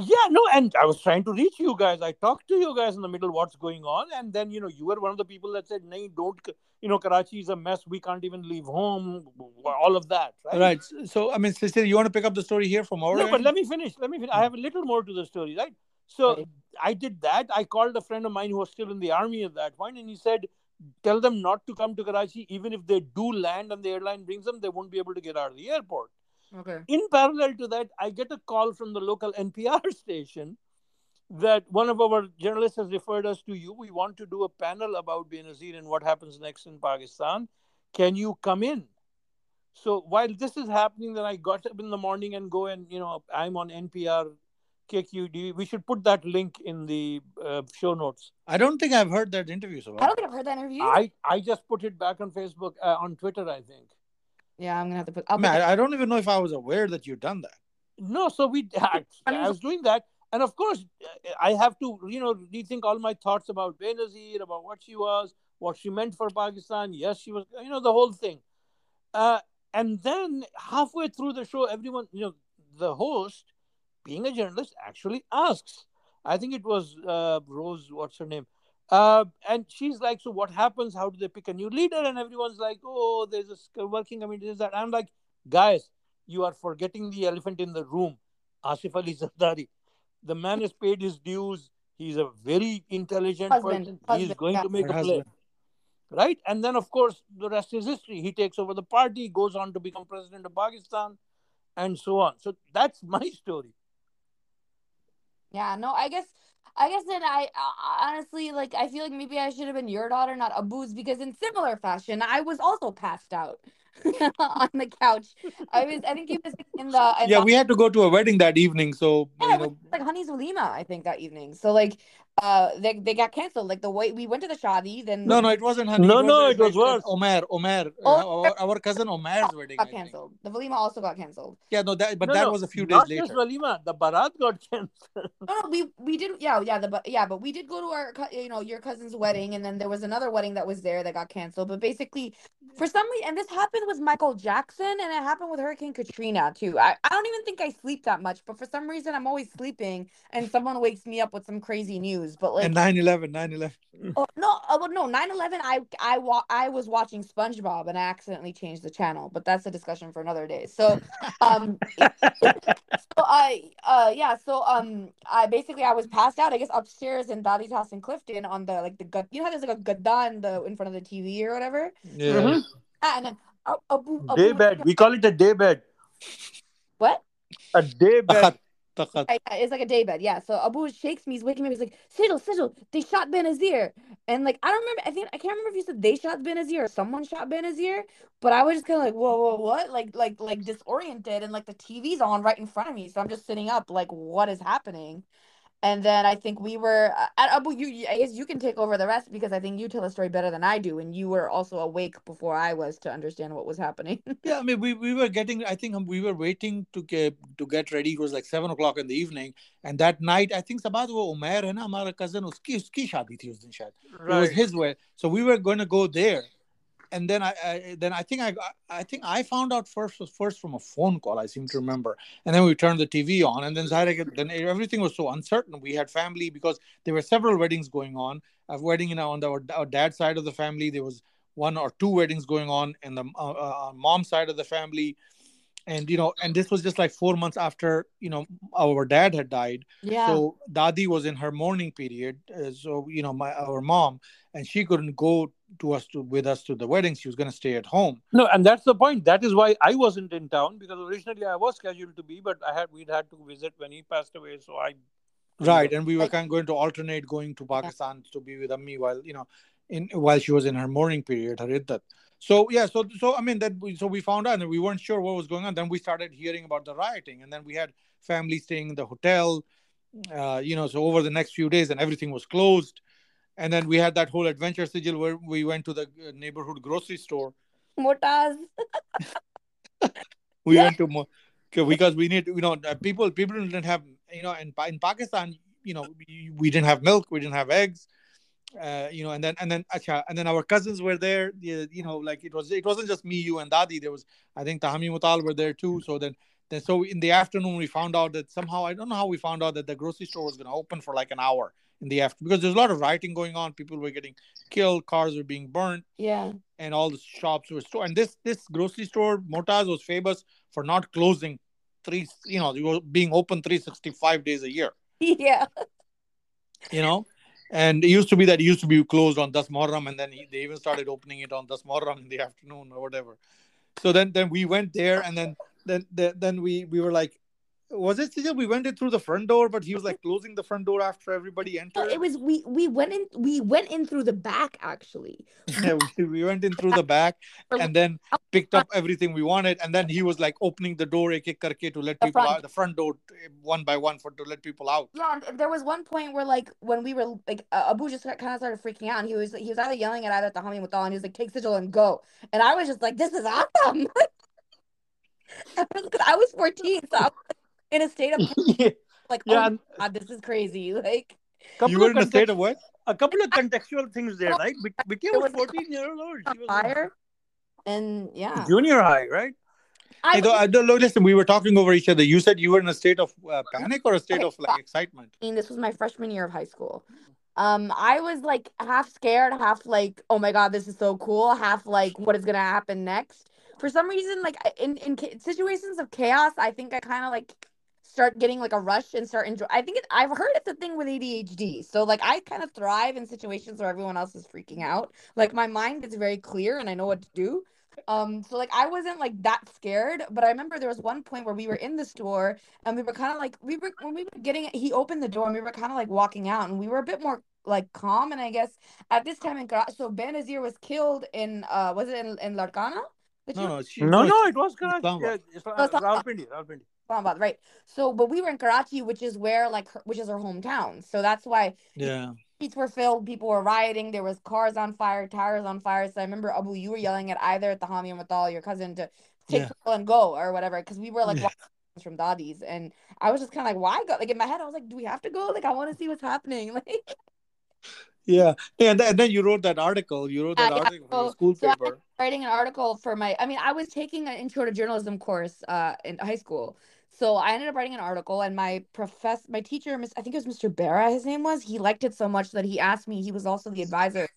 yeah, no, and I was trying to reach you guys. I talked to you guys in the middle. What's going on? And then you know, you were one of the people that said, "No, don't." You know, Karachi is a mess. We can't even leave home. All of that, right? Right. So I mean, sister, you want to pick up the story here from our No, end? but let me finish. Let me. Finish. I have a little more to the story, right? So Right. I did that. I called a friend of mine who was still in the army at that point, and he said, "Tell them not to come to Karachi. Even if they do land and the airline brings them, they won't be able to get out of the airport." Okay. In parallel to that, I get a call from the local NPR station that one of our journalists has referred us to you. We want to do a panel about Benazir and what happens next in Pakistan. Can you come in? So while this is happening, then I got up in the morning and go and you know I'm on NPR KQED. We should put that link in the uh, show notes. I don't think I've heard that interview, Sabad. I don't think I've heard that interview. I I just put it back on Facebook uh, on Twitter. I think. yeah, I'm gonna have to put. I, I'll mean, put I, I don't even know if I was aware that you'd done that. No, so we I, I I was doing that, and of course, I have to you know rethink all my thoughts about Benazir, about what she was, what she meant for Pakistan. Yes, she was, you know, the whole thing. Uh, and then halfway through the show, everyone, you know, the host, being a journalist, actually asks. I think it was uh, Rose. What's her name? Uh, and she's like, so what happens? How do they pick a new leader? And everyone's like, oh, there's a working committee. There's that. I'm like, guys, you are forgetting the elephant in the room, Asif Ali Zardari. The man has paid his dues. He's a very intelligent Husband, person. He's husband, going yeah. to make Her a play. Right? And then, of course, the rest is history. He takes over the party, goes on to become president of Pakistan, and so on. So that's my story. Yeah, no, I guess I guess then I uh, honestly like I feel like maybe I should have been your daughter, not Abu's, because in similar fashion, I was also passed out on the couch. I was I think he was in the in Yeah, we had to go to a wedding that evening, so yeah, you it was like Honey's Walima, I think that evening. So like uh they they got canceled. Like the way we went to the shadi, then No, no, it wasn't honey. No, no, it was worse. Omer, Omer, Oh, uh, our, our cousin Omer's wedding. Got canceled. The Valima also got canceled. Yeah, no, that but No, that no, was a few days Not later. just Walima, the Barat got canceled. No, no, we we did yeah yeah the but yeah but we did go to our you know your cousin's wedding and then there was another wedding that was there that got canceled but basically for some reason and this happened with Michael Jackson and it happened with Hurricane Katrina too I, I don't even think I sleep that much but for some reason I'm always sleeping and someone wakes me up with some crazy news but like and 9-11, 9-11. oh, no oh, well, no 9/11 I I wa- I was watching SpongeBob and I accidentally changed the channel but that's a discussion for another day so um so I uh yeah, so um I basically I was passed out, I guess upstairs in Daddy's house in Clifton on the like the gad- you know how there's like a gadda in the in front of the TV or whatever? Yeah. Mhm. Ah, and then uh, Abu, Abu Day bed. We call it a day bed. what? A day bed. I- it's like a day bed, yeah. So Abu shakes me, he's waking me up, he's like, Syjil, Syjil, they shot Benazir. And like I don't remember I think I can't remember if you said they shot Benazir or someone shot Benazir, but I was just kinda like, whoa, whoa, what? Like like like disoriented and like the TV's on right in front of me. So I'm just sitting up, like, what is happening? And then I think we were, uh, I, Abu. Uh, you, I guess you can take over the rest because I think you tell the story better than I do. And you were also awake before I was to understand what was happening. yeah, I mean, we, we were getting, I think um, we were waiting to get, to get ready. It was like seven o'clock in the evening. And that night, I think Sabadu wo Umair hai na, cousin, uski, uski shadi thi us din shayad. Right. It was his way. So we were going to go there and then I, I then I think I I think I found out first was first from a phone call. I seem to remember, and then we turned the TV on, and then then everything was so uncertain. We had family because there were several weddings going on. A wedding, you know, on the, our, our dad's side of the family, there was one or two weddings going on, and the uh, uh, mom side of the family, and you know, and this was just like four months after you know our dad had died. Yeah. So Dadi was in her mourning period. Uh, so you know, my our mom, and she couldn't go to us to with us to the wedding. She was going to stay at home. No, and that's the point. That is why I wasn't in town because originally I was scheduled to be, but I had we'd had to visit when he passed away. So I Right, and we were kind of going to alternate going to Pakistan to be with Ammi while you know, in while she was in her mourning period, her iddat. So yeah, so so I mean that we, so we found out and we weren't sure what was going on. Then we started hearing about the rioting, and then we had family staying in the hotel. Uh, you know, so over the next few days, and everything was closed. And then we had that whole adventure Syjil where we went to the uh, neighborhood grocery store. Motaz. We Yeah. went to mo- because we need you know uh, people people didn't have you know in, in Pakistan you know we, we didn't have milk we didn't have eggs uh, you know and then and then acha, and then our cousins were there you, you know like it was it wasn't just me you and Dadi there was I think Tahami Mutal were there too so then then so in the afternoon we found out that somehow I don't know how we found out that the grocery store was going to open for like an hour in the afternoon because there's a lot of rioting going on people were getting killed cars were being burnt Yeah. and all the shops were store. And this this grocery store, Motaz, was famous for not closing three, you know, being open 365 days a year, Yeah. you know. And it used to be that it used to be closed on Das Muharram, and then he, they even started opening it on Das Muharram in the afternoon or whatever. So then then we went there, and then then then, then we we were like, was it? We went in through the front door, but he was like closing the front door after everybody entered. No, it was we we went in we went in through the back actually. Yeah, we, we went in through the back and then picked up everything we wanted and then he was like opening the door ek ek karke to let The people front. out the front door one by one for to let people out Yeah, and there was one point where like when we were like uh, Abu just kind of started freaking out and he was he was either yelling at either Tahami Mutal and he was like take Syjil and go and I was just like this is awesome. I was, 'cause I was 14 so I was in a state of yeah, like yeah oh my god this is crazy like you were in a state of what a couple of contextual things there, right? Vic- Vicky There was was 14 years old. She was in fire and yeah junior high, right? I Hey, though, I don't know, listen we were talking over each other you said you were in a state of uh, panic or a state Okay, of like excitement I mean, this was my freshman year of high school. Um, I was like half scared, half like, oh my god, this is so cool, half like, what is gonna happen next? For some reason, like in in situations of chaos, I think I kind of like start getting like a rush and start enjoy. I think it, I've heard it's a thing with ADHD. So like I kind of thrive in situations where everyone else is freaking out. Like my mind is very clear and I know what to do. Um, so like I wasn't like that scared, but I remember there was one point where we were in the store and we were kind of like we were when we were getting he opened the door and we were kind of like walking out and we were a bit more like calm and I guess at this time in Karachi, so Benazir was killed in uh was it in, in Larkana? That no you- no she, No, no, it was Karachi. Islamabad. Yeah, Islam- Oh, Islamabad. Rawalpindi, Rawalpindi. Islamabad, right? So, but we were in Karachi, which is where like her, which is her hometown. So that's why yeah streets were filled, people were rioting, there was cars on fire, tires on fire. So I remember Abu, you were yelling at either at the Hami or Matal, your cousin, to take Yeah. control and go or whatever, because we were like Yeah. from Dadi's, and I was just kind of like, why go? Like in my head, I was like, do we have to go? Like I want to see what's happening. Like yeah and then, and then you wrote that article you wrote that Yeah, yeah. article for the So- school so I- paper writing an article for my I mean I was taking an intro to journalism course uh in high school. So I ended up writing an article and my professor my teacher Miss I think it was Mr. Barra his name was he liked it so much that he asked me he was also the advisor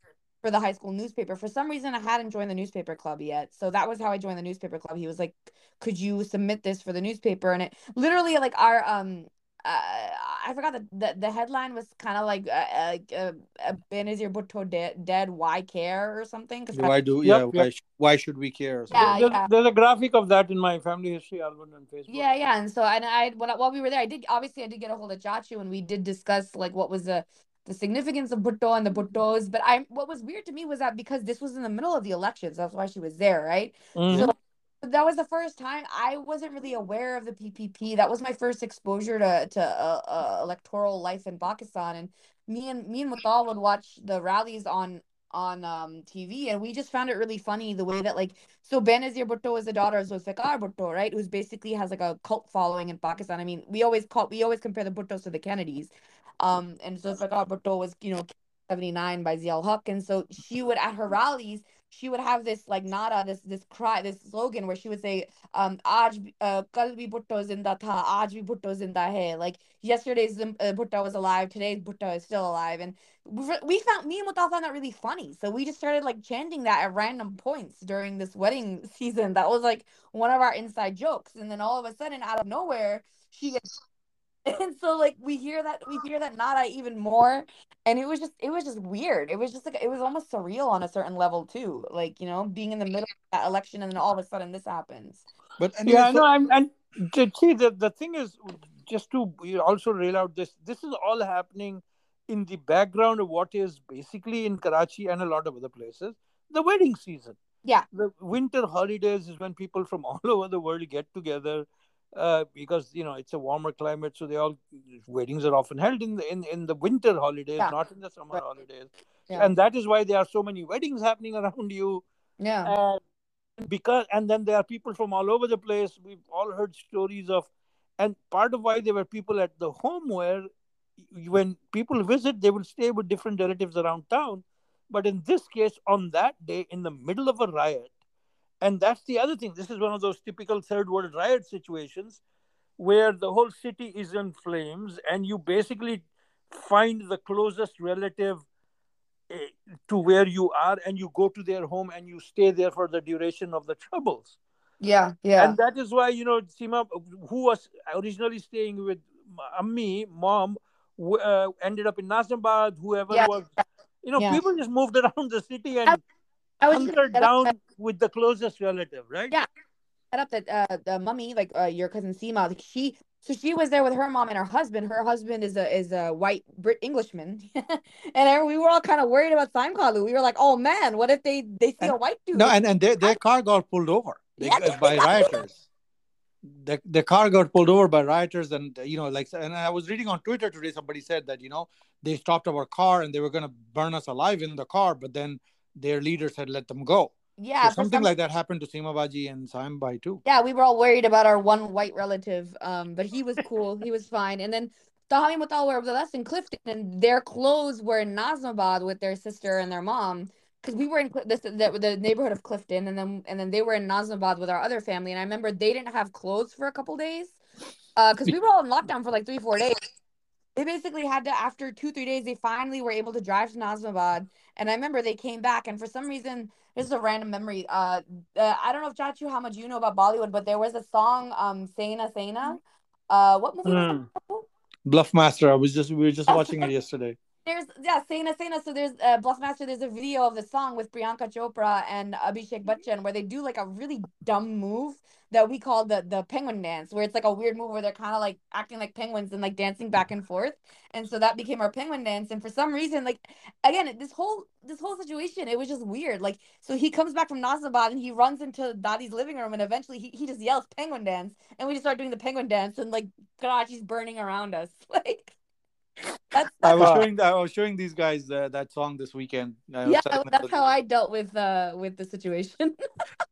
for the high school newspaper. For some reason I hadn't joined the newspaper club yet. So that was how I joined the newspaper club. He was like could you submit this for the newspaper and it literally like our um uh, I forgot the, the the headline was kind of like uh, uh, uh, uh, Benazir Bhutto dead, dead why care or something because why do yeah yep. why, sh- why should we care Yeah, there's, yeah. there's a graphic of that in my family history album on Facebook. Yeah, yeah, and so and I when I, while we were there, I did obviously I did get a hold of Chachu and we did discuss like what was the the significance of Bhutto and the Bhuttos. But I what was weird to me was that because this was in the middle of the elections, that's why she was there, right? Mhm. So that was the first time I wasn't really aware of the PPP. That was my first exposure to to uh, uh, electoral life in Pakistan, and me and me and Mutal would watch the rallies on on um TV, and we just found it really funny the way that like so Benazir Bhutto is the daughter of Zulfikar Bhutto, right? Who's basically has like a cult following in Pakistan. I mean, we always call we always compare the Bhuttos to the Kennedys, um, and Zulfikar Bhutto was you know. 79 by Ziaul Haq. And so she would, at her rallies, she would have this like nada, this this cry, this slogan where she would say, um, "Aaj uh, kal bhi bhutto zinda tha, aaj bhi bhutto zinda hai." Like yesterday's uh, bhutto was alive, today's bhutto is still alive, and we found me and Mutal found that really funny. So we just started like chanting that at random points during this wedding season. That was like one of our inside jokes, and then all of a sudden, out of nowhere, she gets and so like we hear that we hear that nada even more and it was just it was just weird. It was just like it was almost surreal on a certain level too like you know being in the middle of that election and then all of a sudden this happens. But anyway, yeah no i'm and see the, the thing is just to also rail out this this is all happening in the background of what is basically in karachi and a lot of other places the wedding season. Yeah. The winter holidays is when people from all over the world get together uh, because you know it's a warmer climate, so they all weddings are often held in the in, in the winter holidays, yeah. not in the summer right. holidays, yeah. and that is why there are so many weddings happening around you. Yeah. because and then there are people from all over the place. We've all heard stories of, and part of why there were people at the home where, when people visit, they will stay with different relatives around town. But in this case, on that day, in the middle of a riot, and that's the other thing. This is one of those typical third world riot situations where the whole city is in flames and you basically find the closest relative eh, to where you are and you go to their home and you stay there for the duration of the troubles. Yeah, yeah. And that is why, you know, Seema, who was originally staying with Ammi, mom, uh, ended up in Nazimabad, whoever yeah. was, you know, yeah. people just moved around the city and I was hunkered down that, with the closest relative, right? Yeah. Set up that uh, the mummy, like uh, your cousin Seema, like she so she was there with her mom and her husband. Her husband is a is a white Brit Englishman, and we were all kind of worried about Saimkalu. We were like, "Oh man, what if they they see and, a white dude?" No, and and their, their car got pulled over they, yeah, by rioters. the the car got pulled over by rioters, and you know, like, and I was reading on Twitter today. Somebody said that you know they stopped our car and they were going to burn us alive in the car, but then their leaders had let them go. Yeah, so something some... like that happened to Seema Baji and Saimbai too. Yeah, we were all worried about our one white relative, um, but he was cool. he was fine. And then Tahami Mutal were with us in Clifton, and their clothes were in Nazimabad with their sister and their mom. Because we were in this the, the neighborhood of Clifton, and then and then they were in Nazimabad with our other family. And I remember they didn't have clothes for a couple days, uh, because we were all in lockdown for like three four days they basically had to after two three days they finally were able to drive to Nazimabad and I remember they came back and for some reason this is a random memory uh, uh I don't know if Chachu how much you know about Bollywood but there was a song um Sena Sena. Uh what movie mm. Bluffmaster I was just we were just watching it yesterday there's yeah Sena Sena so there's uh, Bluffmaster there's a video of the song with Priyanka Chopra and Abhishek Bachchan where they do like a really dumb move that we call the the penguin dance, where it's like a weird move where they're kind of like acting like penguins and like dancing back and forth. And so that became our penguin dance. And for some reason, like again, this whole this whole situation, it was just weird. Like so he comes back from Nazimabad and he runs into Dadi's living room and eventually he, he just yells penguin dance and we just start doing the penguin dance and like Karachi's burning around us. Like that's, that's I was showing I was showing these guys uh, that song this weekend. yeah, that's how I dealt with uh with the situation.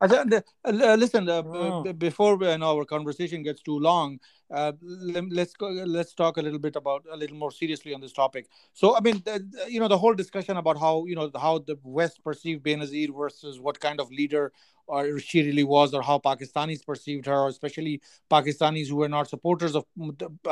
uh, listen, uh, oh. before you know, our conversation gets too long, uh, let's go, let's talk a little bit about a little more seriously on this topic. So, I mean, the, you know, the whole discussion about how you know how the West perceived Benazir versus what kind of leader or she really was, or how Pakistanis perceived her, especially Pakistanis who were not supporters of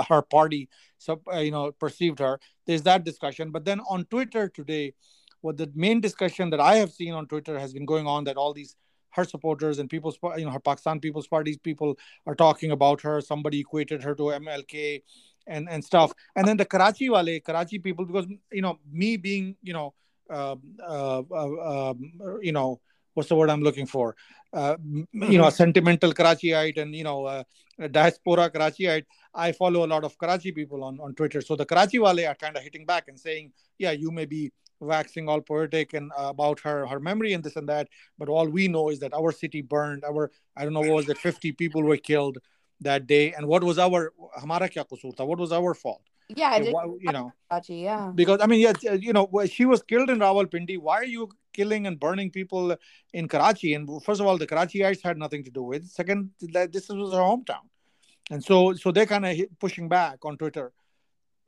her party, so uh, you know, perceived her. There's that discussion, but then on Twitter today, what the main discussion that I have seen on Twitter has been going on that all these her supporters and people's you know her Pakistan People's Party's people are talking about her. Somebody equated her to MLK and and stuff. And then the Karachi wale, Karachi people, because you know me being you know uh, uh, uh, um, you know what's the word I'm looking for? Uh. You know, a sentimental Karachiite and you know, uh, diaspora Karachiite. I follow a lot of Karachi people on on Twitter. So the Karachi wale are kind of hitting back and saying, yeah, you may be waxing all poetic and uh, about her her memory and this and that, but all we know is that our city burned. Our I don't know what was it, 50 people were killed that day, and what was our hamara kya kusur tha? What was our fault? Yeah, you know, yeah. Because I mean, yeah, you know, she was killed in Rawalpindi. Why are you killing and burning people in Karachi? And first of all, the Karachiites had nothing to do with. Second, this was her hometown, and so so they're kind of pushing back on Twitter.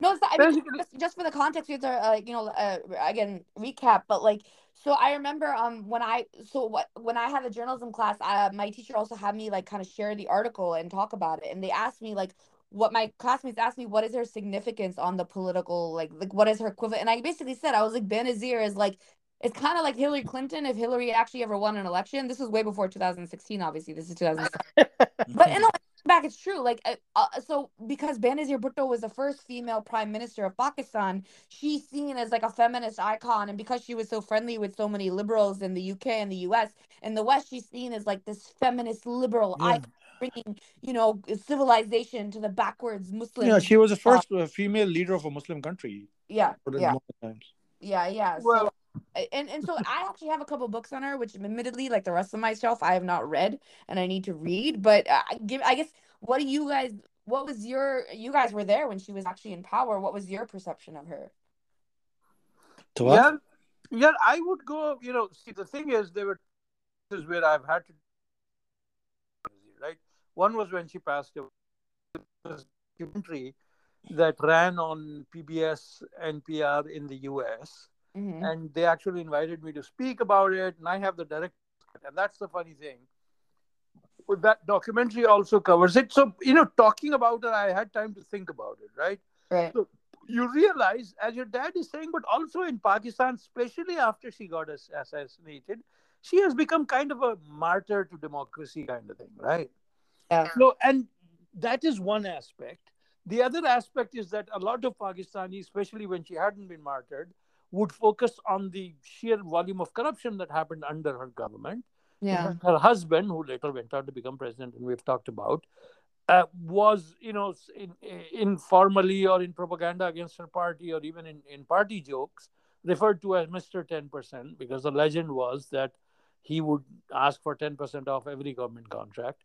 No, it's not, I mean, just, just for the context, we have to, uh, you know, uh, again, recap. But like, so I remember, um, when I, so what, when I had a journalism class, uh, my teacher also had me like kind of share the article and talk about it, and they asked me like, what my classmates asked me, what is her significance on the political, like, like what is her equivalent? And I basically said, I was like, Benazir is like, it's kind of like Hillary Clinton if Hillary actually ever won an election. This was way before 2016, obviously. This is 2007. But in the back, it's true. Like, uh, so because Benazir Bhutto was the first female prime minister of Pakistan, she's seen as like a feminist icon, and because she was so friendly with so many liberals in the UK and the US, in the West, she's seen as like this feminist liberal Yeah. icon, bringing you know civilization to the backwards Muslim. Yeah, she was the first uh, female leader of a Muslim country. yeah, Put yeah. times. Yeah, yeah. Well- so and and so I actually have a couple books on her, which admittedly, like the rest of my shelf, I have not read and I need to read. But uh, I give, I guess, what do you guys? What was your? You guys were there when she was actually in power. What was your perception of her? So what? Yeah, yeah. I would go. You know, see, the thing is, there were cases where I've had to, right. One was when she passed away. A documentary that ran on PBS and NPR in the US, Mm-hmm. and they actually invited me to speak about it, and I have the direct. And that's the funny thing. Well, that documentary also covers it. So you know, talking about it, I had time to think about it, right? Right. So you realize, as your dad is saying, but also in Pakistan, especially after she got assassinated, she has become kind of a martyr to democracy, kind of thing, right? Yeah. So, and that is one aspect. The other aspect is that a lot of Pakistanis, especially when she hadn't been martyred, would focus on the sheer volume of corruption that happened under her government Yeah. her husband, who later went on to become president, and we've talked about, uh, was you know in, informally or in propaganda against her party or even in, in party jokes referred to as Mr. 10% because the legend was that he would ask for 10% off every government contract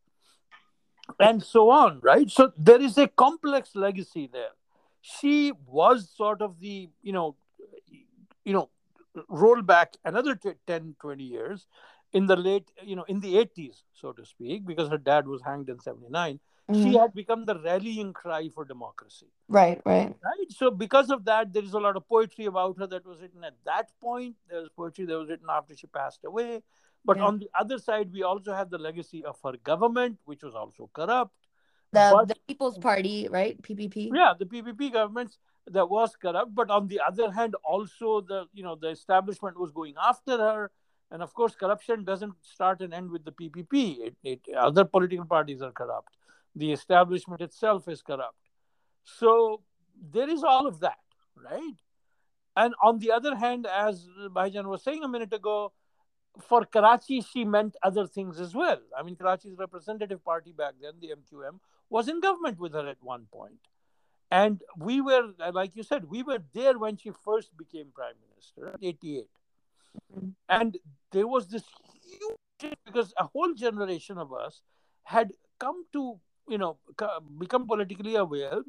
and so on, right? So there is a complex legacy there. She was sort of the, you know, you know, roll back another t- 10, 20 years in the late, you know, in the 80s, so to speak, because her dad was hanged in 79. She Mhm. had become the rallying cry for democracy Right. Right. right so because of that there is a lot of poetry about her that was written at that point there was poetry that was written after she passed away but Yeah. on the other side we also have the legacy of her government which was also corrupt. The But- the People's Party, right? PPP. yeah the ppp governments that was corrupt. But on the other hand also the you know the establishment was going after her. And of course corruption doesn't start and end with the ppp it, it other political parties are corrupt. The establishment itself is corrupt. So there is all of that right? And on the other hand as Bhaijan was saying a minute ago for Karachi, she meant other things as well. I mean, Karachi's representative party back then, the MQM, was in government with her at one point. And we were, like you said, we were there when she first became prime minister, 88. Mhm. And there was this huge because a whole generation of us had come to, you know, become politically aware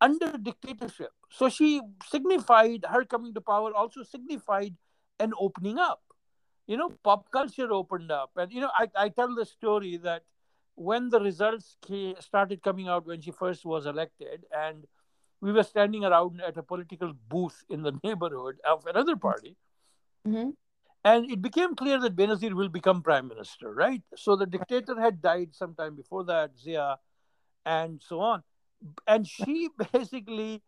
under dictatorship. So she signified, her coming to power also signified an opening up. You know, pop culture opened up. And, you know, I, I tell the story that when the results started coming out when she first was elected, and we were standing around at a political booth in the neighborhood of another party, Mm-hmm. and it became clear that Benazir will become prime minister, right? So the dictator had died sometime before that, Zia, and so on. And she basically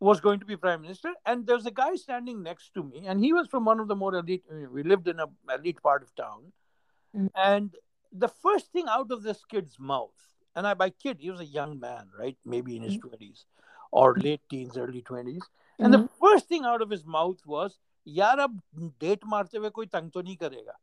was going to be prime minister and there was a guy standing next to me and he was from one of the more elite we lived in a elite part of town mm-hmm. and the first thing out of this kid's mouth and I, by kid he was a young man right maybe in his mm-hmm. 20s or late teens early 20s and mm-hmm. the first thing out of his mouth was yarab date marte hue koi tang to nahi karega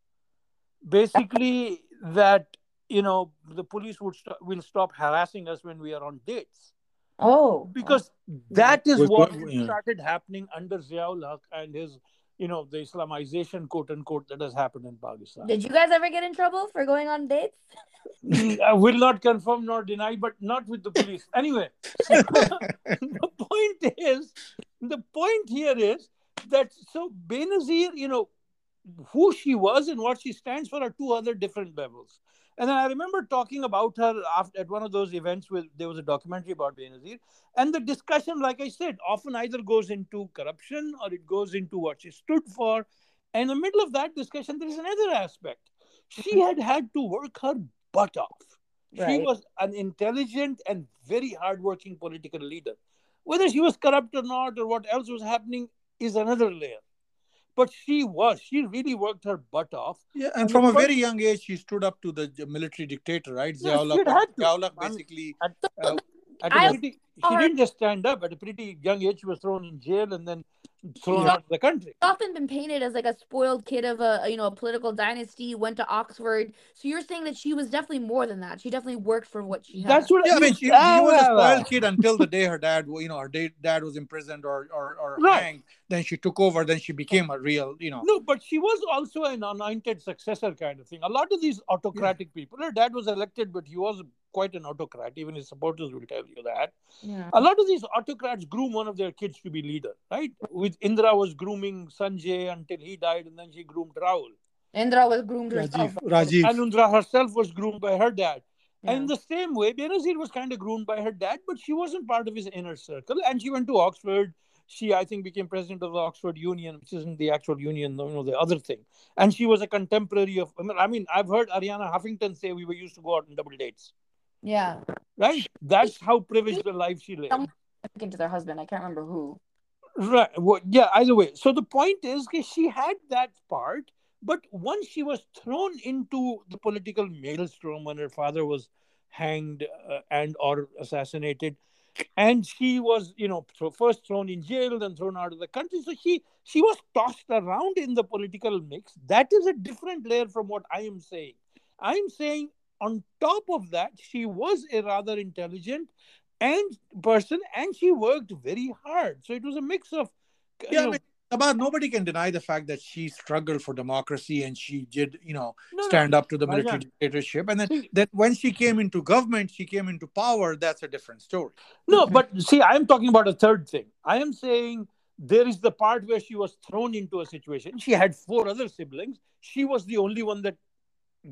basically that you know the police would st- will stop harassing us when we are on dates Oh. because oh. that is Was what what- yeah. started happening under Ziaul Haq and his you know the Islamization quote unquote that has happened in Pakistan. Did you guys ever get in trouble for going on dates? Mm, I will not confirm nor deny, but not with the police. Anyway, so the point is, the point here is that so Benazir, you know, who she was and what she stands for are two other different levels. And then I remember talking about her after, at one of those events where there was a documentary about Benazir. And the discussion, like I said, often either goes into corruption or it goes into what she stood for. And in the middle of that discussion, there is another aspect. She mm-hmm. had had to work her butt off. She was an intelligent and very hardworking political leader. Whether she was corrupt or not, or what else was happening, is another layer. But she was. She really worked her butt off. Yeah, and And from the a very young age, she stood up to the military dictator, right? Yes, Ziaul she'd had to. Ziaul I mean, basically. At, Uh, at I a pretty, she didn't just stand up. At a pretty young age, she was thrown in jail and then thrown Yeah. out of the country. often been painted as like a spoiled kid of a you know a political dynasty went to oxford so you're saying that she was definitely more than that she definitely worked for what she had That's what Yeah, I you- mean, she, she was a well, well. spoiled kid until the day her dad, you know, her da- dad was imprisoned or or, or Right. hanged. Then she took over. Then she became a real, you know. No, but she was also an anointed successor kind of thing. A lot of these autocratic people, her dad was elected, but he was quite an autocrat. Even his supporters will tell you that. yeah A lot of these autocrats groom one of their kids to be leader, right? With Indra was grooming Sanjay until he died, and then she groomed Raul. indra was groomed herself Rajiv, Rajiv. And Indra herself was groomed by her dad. Yeah. And in the same way, Benazir was kind of groomed by her dad, but she wasn't part of his inner circle. And she went to Oxford. She, I think, became president of the Oxford Union, which isn't the actual union, you know, the other thing. And she was a contemporary of. I mean, I mean, I've heard Arianna Huffington say we were used to go out on double dates, yeah right? That's how privileged a life she lived. Some- into their husband i can't remember who Right. Well, yeah, either way. So the point is she had that part, but once she was thrown into the political maelstrom when her father was hanged uh, and or assassinated, and she was, you know, first thrown in jail, then thrown out of the country. So she she was tossed around in the political mix. That is a different layer from what I am saying. I'm saying on top of that, she was a rather intelligent and person, and she worked very hard. So it was a mix of, Yeah, I mean, about nobody can deny the fact that she struggled for democracy and she did, you know, no, no, stand up to the Rajan. military dictatorship. And then, See- then when she came into government, she came into power. That's a different story. No, but see, I'm talking about a third thing. I am saying there is the part where she was thrown into a situation. She had four other siblings. She was the only one that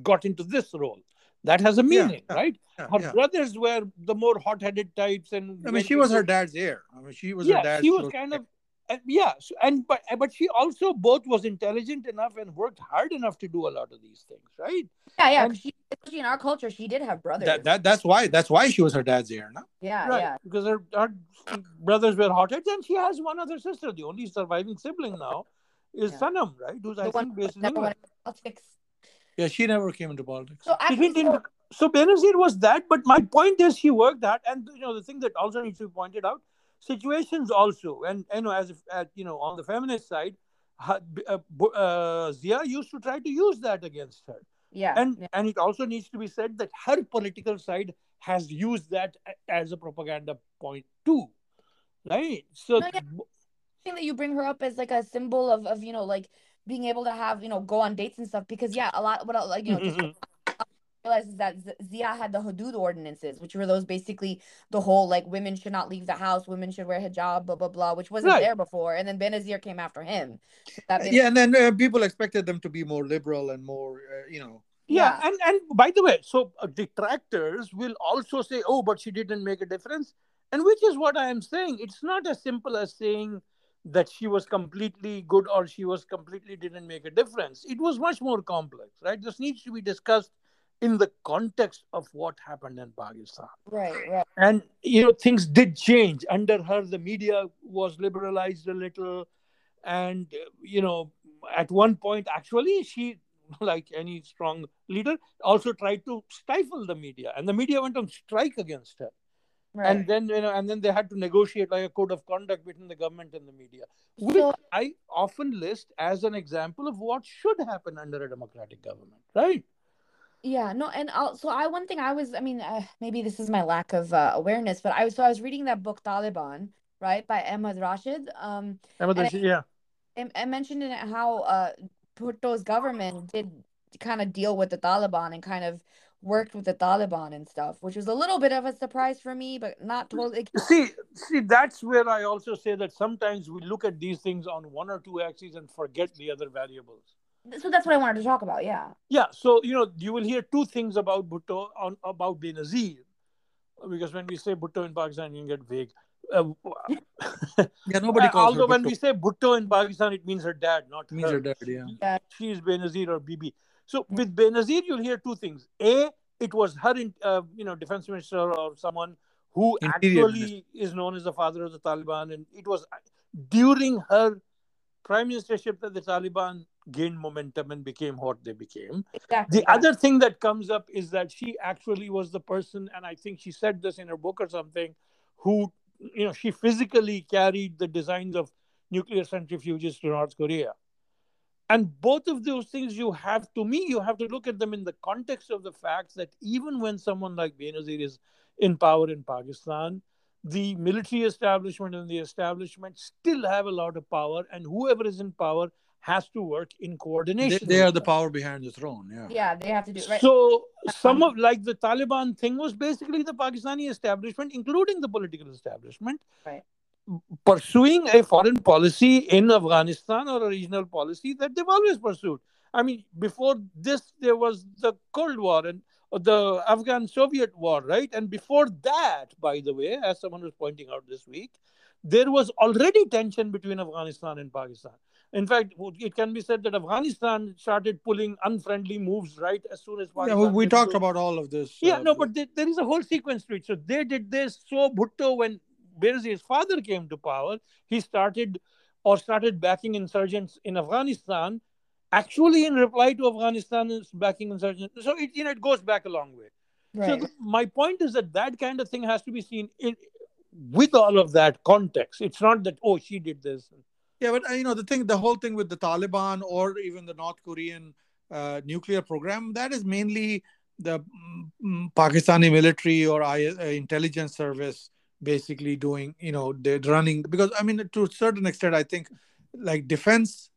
got into this role. That has a meaning, yeah, right? Yeah, Her yeah. brothers were the more hot-headed types, and I mean, she was her dad's heir. I mean, she was her yeah, dad's. she was kind of uh, yeah. And but but she also both was intelligent enough and worked hard enough to do a lot of these things, right? yeah yeah And- she, especially in our culture she did have brothers that, that that's why that's why she was her dad's heir. No? yeah right, yeah because her, her brothers were hotheads, and she has one other sister. The only surviving sibling now is Yeah. Sanam, right? Who's I the one think based in never England. went politics Yeah, she never came into politics. so She actually so, So Benazir was that, but my point is she worked that, and you know the thing that also needs to be pointed out, situations also, and you know as if at you know on the feminist side, uh, uh, Zia used to try to use that against her. yeah and yeah. and it also needs to be said that her political side has used that as a propaganda point too right so No, yeah. thing that you bring her up as like a symbol of, of you know like being able to have you know go on dates and stuff because yeah a lot what I- like you know just realizes that Zia had the hudud ordinances which were those basically the whole like women should not leave the house women should wear hijab blah blah blah which wasn't Right. there before and then Benazir came after him that Ben- yeah, and then uh, people expected them to be more liberal and more, uh, you know. yeah, Yeah. and and by the way so uh, detractors will also say oh but she didn't make a difference and which is what i am saying it's not as simple as saying that she was completely good or she was completely didn't make a difference it was much more complex right this needs to be discussed in the context of what happened in pakistan. Right right. And you know things did change. Under her the media was liberalized a little. And you know at one point actually she like any strong leader also tried to stifle the media. And the media went on strike against her. Right. And then you know and then they had to negotiate like a code of conduct between the government and the media which So- i often list as an example of what should happen under a democratic government right Yeah, no, and I'll, so I one thing I was, I mean, uh, maybe this is my lack of uh, awareness, but I was so I was reading that book Taliban, right, by Ahmed Rashid. Um, And And yeah I, I mentioned in it how uh Bhutto's government did kind of deal with the Taliban and kind of worked with the Taliban and stuff, which was a little bit of a surprise for me, but not totally. See, see, that's where I also say that sometimes we look at these things on one or two axes and forget the other variables. So that's what I wanted to talk about. Yeah. Yeah, so you know, you will hear two things about Bhutto on about Benazir, because when we say Bhutto in Pakistan, you get vague. Uh, Yeah, nobody calls although her when Bhutto. we say Bhutto in Pakistan, it means her dad, not means her. her dad, yeah. Yeah. She is Benazir or Bibi. So with Benazir, you'll hear two things. A, it was her, in, uh, you know, defense minister or someone who Interior actually is known as the father of the Taliban, and it was during her prime ministership that the Taliban gained momentum and became what they became. Exactly. The other thing that comes up is that she actually was the person, and I think she said this in her book or something, who, you know, she physically carried the designs of nuclear centrifuges to North Korea. And both of those things, you have to me, you have to look at them in the context of the fact that even when someone like Benazir is in power in Pakistan, the military establishment and the establishment still have a lot of power, and whoever is in power has to work in coordination. they with are the power behind the throne. Yeah. Yeah, they have to do right. So some Um, of like the Taliban thing was basically the Pakistani establishment, including the political establishment, Right. pursuing a foreign policy in Afghanistan or a regional policy that they've always pursued. I mean, before this, there was the Cold War and the Afghan Soviet War, right? And before that, by the way, as someone was pointing out this week, there was already tension between Afghanistan and Pakistan. In fact, it can be said that Afghanistan started pulling unfriendly moves right as soon as Pakistan. we, we talked about all of this. yeah, uh, no, but there, there is a whole sequence to it. So they did this. So Bhutto, when Benazir's father came to power, he started or started backing insurgents in Afghanistan, actually in reply to Afghanistan's backing insurgents. So it, you know, it goes back a long way. So right. the, my point is that that kind of thing has to be seen in with all of that context. It's not that oh she did this. Yeah, but uh, you know the thing, the whole thing with the Taliban or even the North Korean uh, nuclear program, that is mainly the mm, Pakistani military or I, uh, intelligence service basically doing. You know, they're running because I mean, to a certain extent, I think like defense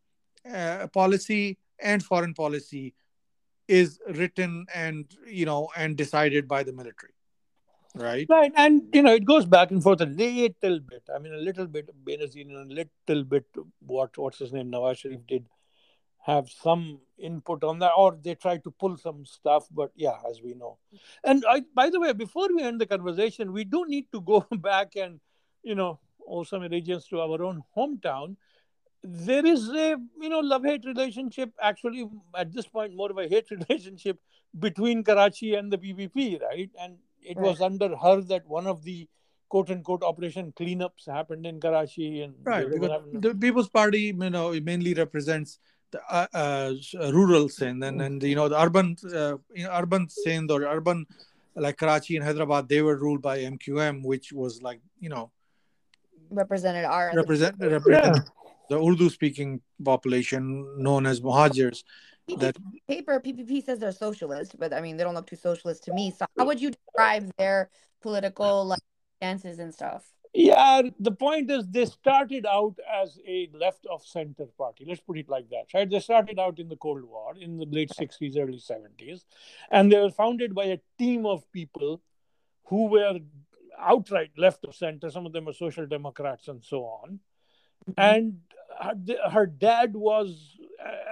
uh, policy and foreign policy is written and you know and decided by the military, right? Right, and you know it goes back and forth a little bit. I mean, a little bit Benazir and a little bit what what's his name Nawaz Sharif did have some input on that, or they tried to pull some stuff. But yeah, as we know, and I by the way, before we end the conversation, we do need to go back and you know owe some allegiance to our own hometown. There is a you know love hate relationship. Actually, at this point, more of a hate relationship between Karachi and the PPP, right? And it Right. was under her that one of the quote unquote operation cleanups happened in Karachi and Right, the- because happened- the People's Party, you know, it mainly represents the uh, uh, rural Sindh and and you know the urban, uh, you know, urban Sindh or urban like Karachi and Hyderabad, they were ruled by MQM, which was like you know Represented our represent represent the Urdu speaking population known as Muhajirs. That- paper PPP says they're socialist, but I mean they don't look too socialist to me. So how would you describe their political like stances and stuff? Yeah, the point is they started out as a left of center party. Let's put it like that, right? They started out in the Cold War in the late 60s, early 70s, and they were founded by a team of people who were outright left of center. Some of them were social democrats and so on. Mm-hmm. And uh, her, her dad was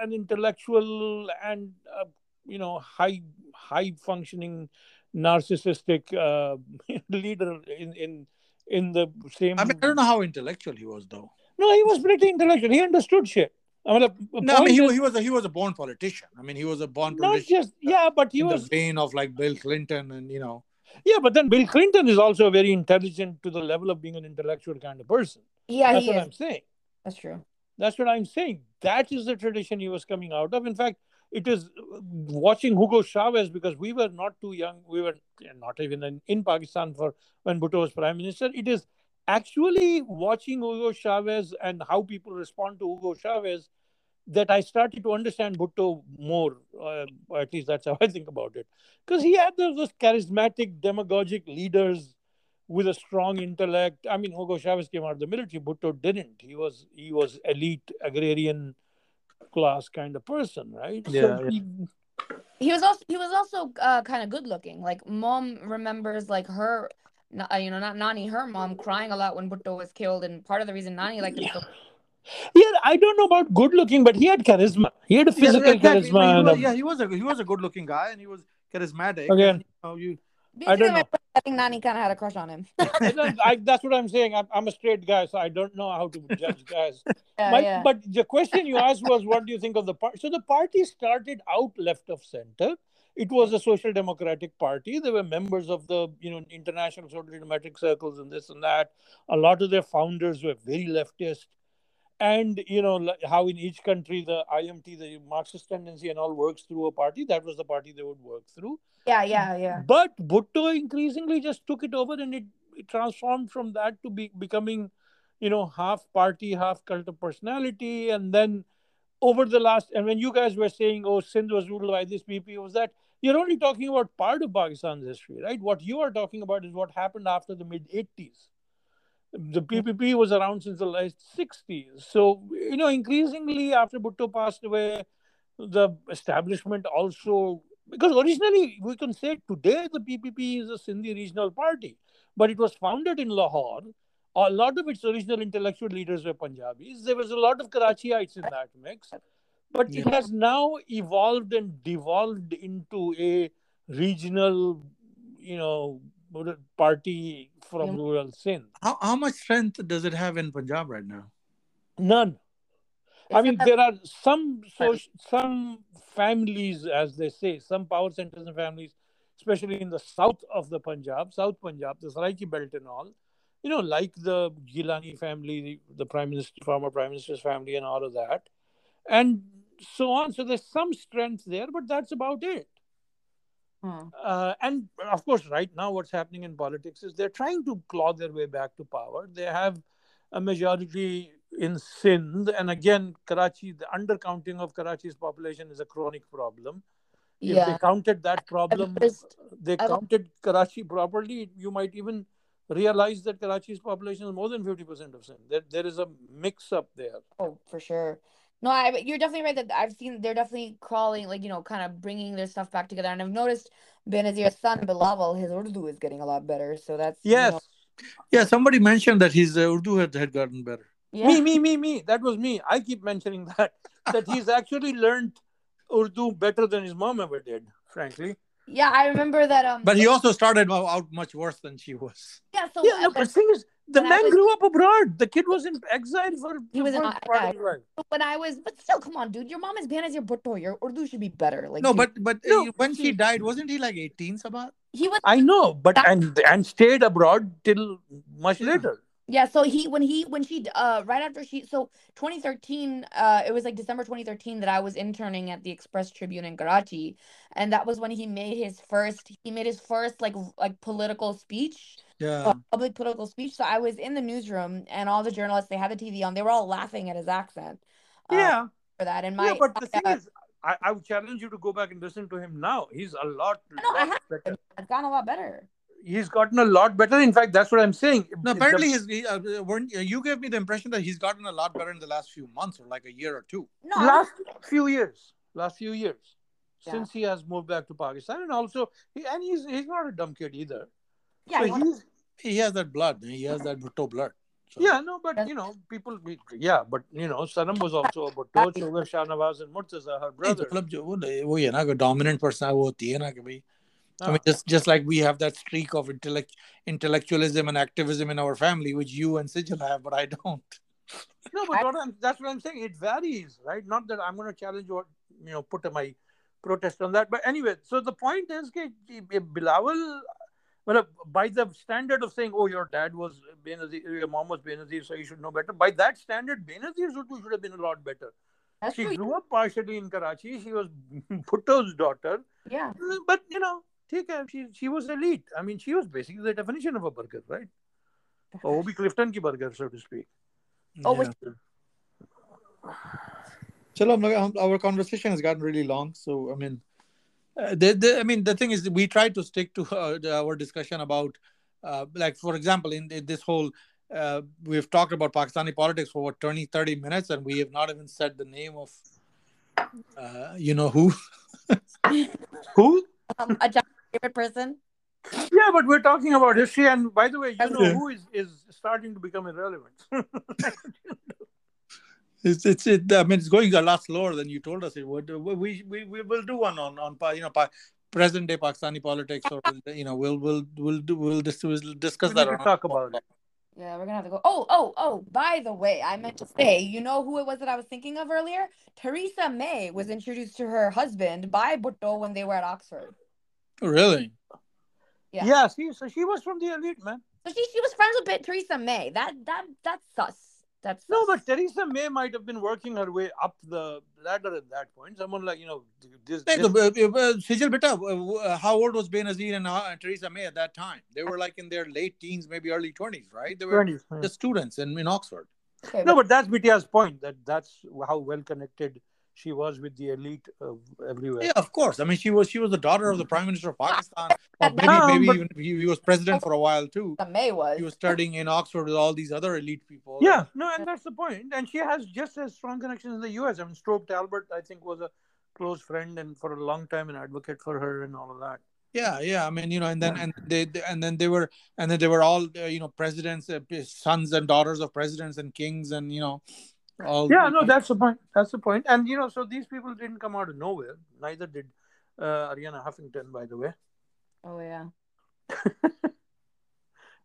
an intellectual and, uh, you know, high high functioning narcissistic uh, leader in, in in the same. I mean, I don't know how intellectual he was though. No, he was pretty intellectual. He understood shit. I mean, the No, I mean he, is he was a he was a born politician. I mean he was a born not politician. just yeah, but he in was the vein of like Bill Clinton and you know yeah, but then Bill Clinton is also very intelligent to the level of being an intellectual kind of person. Yeah, That's he what is. I'm saying. That's true. That's what I'm saying. That is the tradition he was coming out of. In fact, it is watching Hugo Chavez because we were not too young. We were not even in, in Pakistan for when Bhutto was prime minister. It is actually watching Hugo Chavez and how people respond to Hugo Chavez that I started to understand Bhutto more. Uh, at least that's how I think about it. Because he had those, those charismatic, demagogic leaders with a strong intellect. I mean, Hugo Chavez came out of the military. Bhutto didn't. He was he was elite agrarian class kind of person, right? Yeah, yeah. he- He was also he was also uh, kind of good looking. Like mom remembers like her, uh, you know, not Nani, her mom crying a lot when Bhutto was killed, and part of the reason Nani liked him so Yeah, I don't know about good looking, but he had charisma. He had a Yeah, physical exactly. charisma. He was, yeah, he was a he was a good looking guy and he was charismatic. Again. And, you know, you I don't know. I think Nani kind of had a crush on him. I that's what I'm saying. I'm, I'm a straight guy, so I don't know how to judge guys. yeah, My- yeah. But the question you asked was, what do you think of the party? So the party started out left of center. It was a social democratic party. There were members of the you know international social democratic circles and this and that. A lot of their founders were very leftist. And you know how in each country the IMT, the Marxist tendency, and all works through a party. That was the party they would work through. yeah, yeah, yeah. But Bhutto increasingly just took it over and it, it transformed from that to be becoming, you know, half party, half cult of personality. And then over the last, and when you guys were saying, oh, Sindh was ruled by this PP, was that you're only talking about part of Pakistan's history, right? What you are talking about is what happened after the mid 80s. The hmm. PPP was around since the late 60s. So, you know, increasingly after Bhutto passed away, the establishment also because originally we can say today the PPP is a Sindhi regional party, but it was founded in Lahore. A lot of its original intellectual leaders were Punjabis. There was a lot of Karachiites in that mix, but it has now evolved and devolved into a regional, you know, party from Yeah. rural Sindh. how, how much strength does it have in Punjab right now? None. I mean, not- there are some social, some families, as they say, some power centers and families, especially in the south of the Punjab, South Punjab, the Saraiki belt and all, you know, like the Gilani family, the, the prime minister, former prime minister's family, and all of that, and so on. So there's some strength there, but that's about it. Hmm. Uh, and of course, right now, what's happening in politics is they're trying to claw their way back to power. They have a majority in Sindh, and again, Karachi, the undercounting of Karachi's population is a chronic problem. If they counted that problem, noticed- they counted Karachi properly, you might even realize that Karachi's population is more than 50% of Sindh. There, there is a mix up there. Oh, for sure. No, I, you're definitely right that I've seen they're definitely crawling, like, you know, kind of bringing their stuff back together. And I've noticed Benazir's son, Bilawal, his Urdu is getting a lot better. So that's, you Yes. know, Yeah, somebody mentioned that his uh, Urdu had, had gotten better. yeah. Me, me, me, me. That was me. I keep mentioning that. That he's actually learned Urdu better than his mom ever did, frankly. Yeah, I remember that. Um, But he also started out much worse than she was. yeah, so Yeah, no, but the thing is, the when man was- grew up abroad. The kid was in exile for He was in- part yeah. of life. when I was, but still, come on, dude, your mom is Benazir Bhutto. Your butto. Your Urdu should be better. Like, No, dude, but but No, when she see- died, wasn't he like 18, Sabah? he was I know, but That- and and stayed abroad till much Yeah. later. Yeah, so he when he when she uh right after she so 2013 uh it was like December 2013 that I was interning at the Express Tribune in Karachi and that was when he made his first he made his first like like political speech Yeah. uh, public political speech so I was in the newsroom and all the journalists they had the TV on they were all laughing at his accent uh, yeah, for that and my yeah, but the thing uh, is, I, I would challenge you to go back and listen to him now. He's a lot, No, I lot have. better. it's gotten a lot better He's gotten a lot better. In fact, that's what I'm saying. No, The- apparently his he, uh, weren't you gave me the impression that he's gotten a lot better in the last few months or like a year or two. no I last few years, last few years, Yeah. since he has moved back to Pakistan, and also, he, and he's he's not a dumb kid either. yeah so he- he's He has that blood. He has that Bhutto blood. So- yeah, no, but Yes. you know, people, we, yeah, but you know, Sanam was also a Bhutto, so were Shahnawaz and Murtaza, her नहीं, तो brother. मतलब जो वो वो है ना कि dominant person वो होती है ना कि भाई I mean Ah. just just like we have that streak of intellect intellectualism and activism in our family which you and Syjil have but I don't. No, but what I'm, that's what I'm saying. It varies, right? Not that I'm going to challenge what you know, put my protest on that. But anyway, so the point is, that Bilawal, well, by the standard of saying, "Oh, your dad was Benazir, your mom was Benazir, so you should know better." By that standard, Benazir Urdu should have been a lot better. that's She true grew up partially in Karachi. She was Bhutto's daughter, yeah but you know, take care. She she was elite. I mean, she was basically the definition of a burger, right? Oh, वो भी Clifton की burger, so to speak. Oh, was- Chalo, हम लोग- हम- our conversation has gotten really long so I mean uh, the, the, I mean the thing is we try to stick to uh, the- our discussion about uh, like for example in, in this whole uh, we've talked about Pakistani politics for what 20 30 minutes and we have not even said the name of uh, you know who Who? um, a Japanese favorite person Yeah, but we're talking about history, and by the way, you know Yeah. who is is starting to become irrelevant. It's it's it. I mean, it's going a lot slower than you told us it would. We we we will do one on on you know present day Pakistani politics, or you know we'll we'll we'll do we'll, dis- we'll discuss We that. need to on- talk about it. Yeah, we're gonna have to go. Oh, oh, oh, by the way, I meant to say, you know who it was that I was thinking of earlier? Theresa May was introduced to her husband by Bhutto when they were at Oxford. Really? Yeah. Yeah, see, so she was from the elite, man. So she she was friends with Bit- Theresa May. That that that's sus. That's No, sus. but Theresa May might have been working her way up the ladder at that point. Someone like, you know, this. Like, this- uh, uh, uh, Syjil Beta, uh, uh, how old was Benazir and uh, Theresa May at that time? They were like in their late teens, maybe early 20s, right? They were 20s, yeah. students in, in Oxford. okay, No, but but that's Bitya's point that that's how well connected she was with the elite of everywhere. Yeah, of course. I mean, she was she was the daughter of the Prime Minister of Pakistan. Or maybe No, maybe even he, he was president for a while too. Theresa May was. He was studying in Oxford with all these other elite people. Yeah, no, and that's the point. And she has just as strong connections in the US. I mean, Strobe Talbott, I think, was a close friend and for a long time an advocate for her and all of that. Yeah, yeah. I mean, you know, and then and they they- and then they were and then they were all uh, you know presidents, uh, sons and daughters of presidents and kings, and you know, all. Yeah, no, that's the point. That's the point. And, you know, so these people didn't come out of nowhere. Neither did uh, Arianna Huffington, by the way. oh yeah.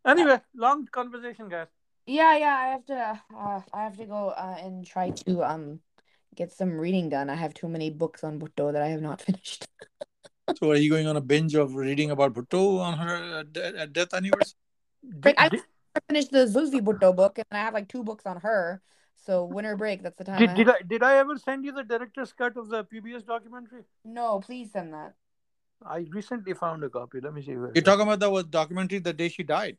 Anyway, long conversation, guys. Yeah, yeah. I have to. Uh, I have to go uh, and try to um get some reading done. I have too many books on Bhutto that I have not finished. So, are you going on a binge of reading about Bhutto on her uh, de- uh, death anniversary? Like, I finished the Zulfi Bhutto book, and I have like two books on her. So winter break, that's the time. did, I did, I, did I ever send you the director's cut of the PBS documentary? No, please send that. I recently found a copy. Let me see where. You're is. talking about the was documentary the day she died.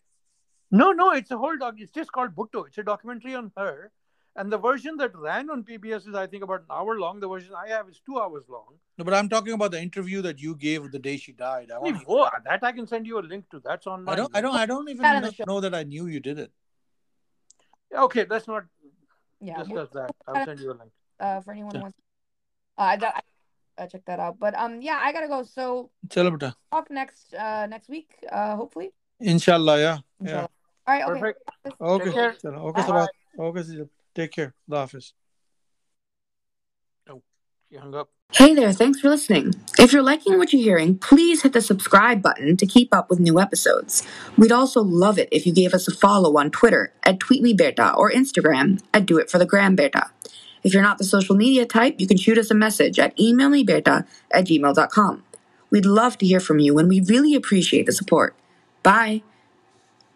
No, no, it's a whole doc. It's just called Bhutto. It's a documentary on her. And the version that ran on PBS is, I think, about an hour long. The version I have is two hours long. No, but I'm talking about the interview that you gave the day she died. I want. Oh, that I can send you a link to. That's online. I don't. I don't. I don't even That in the know, know that I knew you did it. Okay, let's not Yeah, we'll- discuss that. I'll send you a link. uh, for anyone who Yeah. wants. Uh, I got. I, I check that out. But um, yeah, I gotta go. So Chalo beta. up next uh next week. Uh, hopefully. Inshallah, yeah. Yeah. All right. Okay. Perfect. Okay. Take care. Chalo. Okay, Bye. Okay, Take care. Allah Hafiz. She hung up. Hey there, thanks for listening. If you're liking what you're hearing, please hit the subscribe button to keep up with new episodes. We'd also love it if you gave us a follow on Twitter at TweetMeBeta or Instagram at Do It For The Gram If you're not the social media type, you can shoot us a message at emailmebeta at gmail.com. We'd love to hear from you and we really appreciate the support. Bye.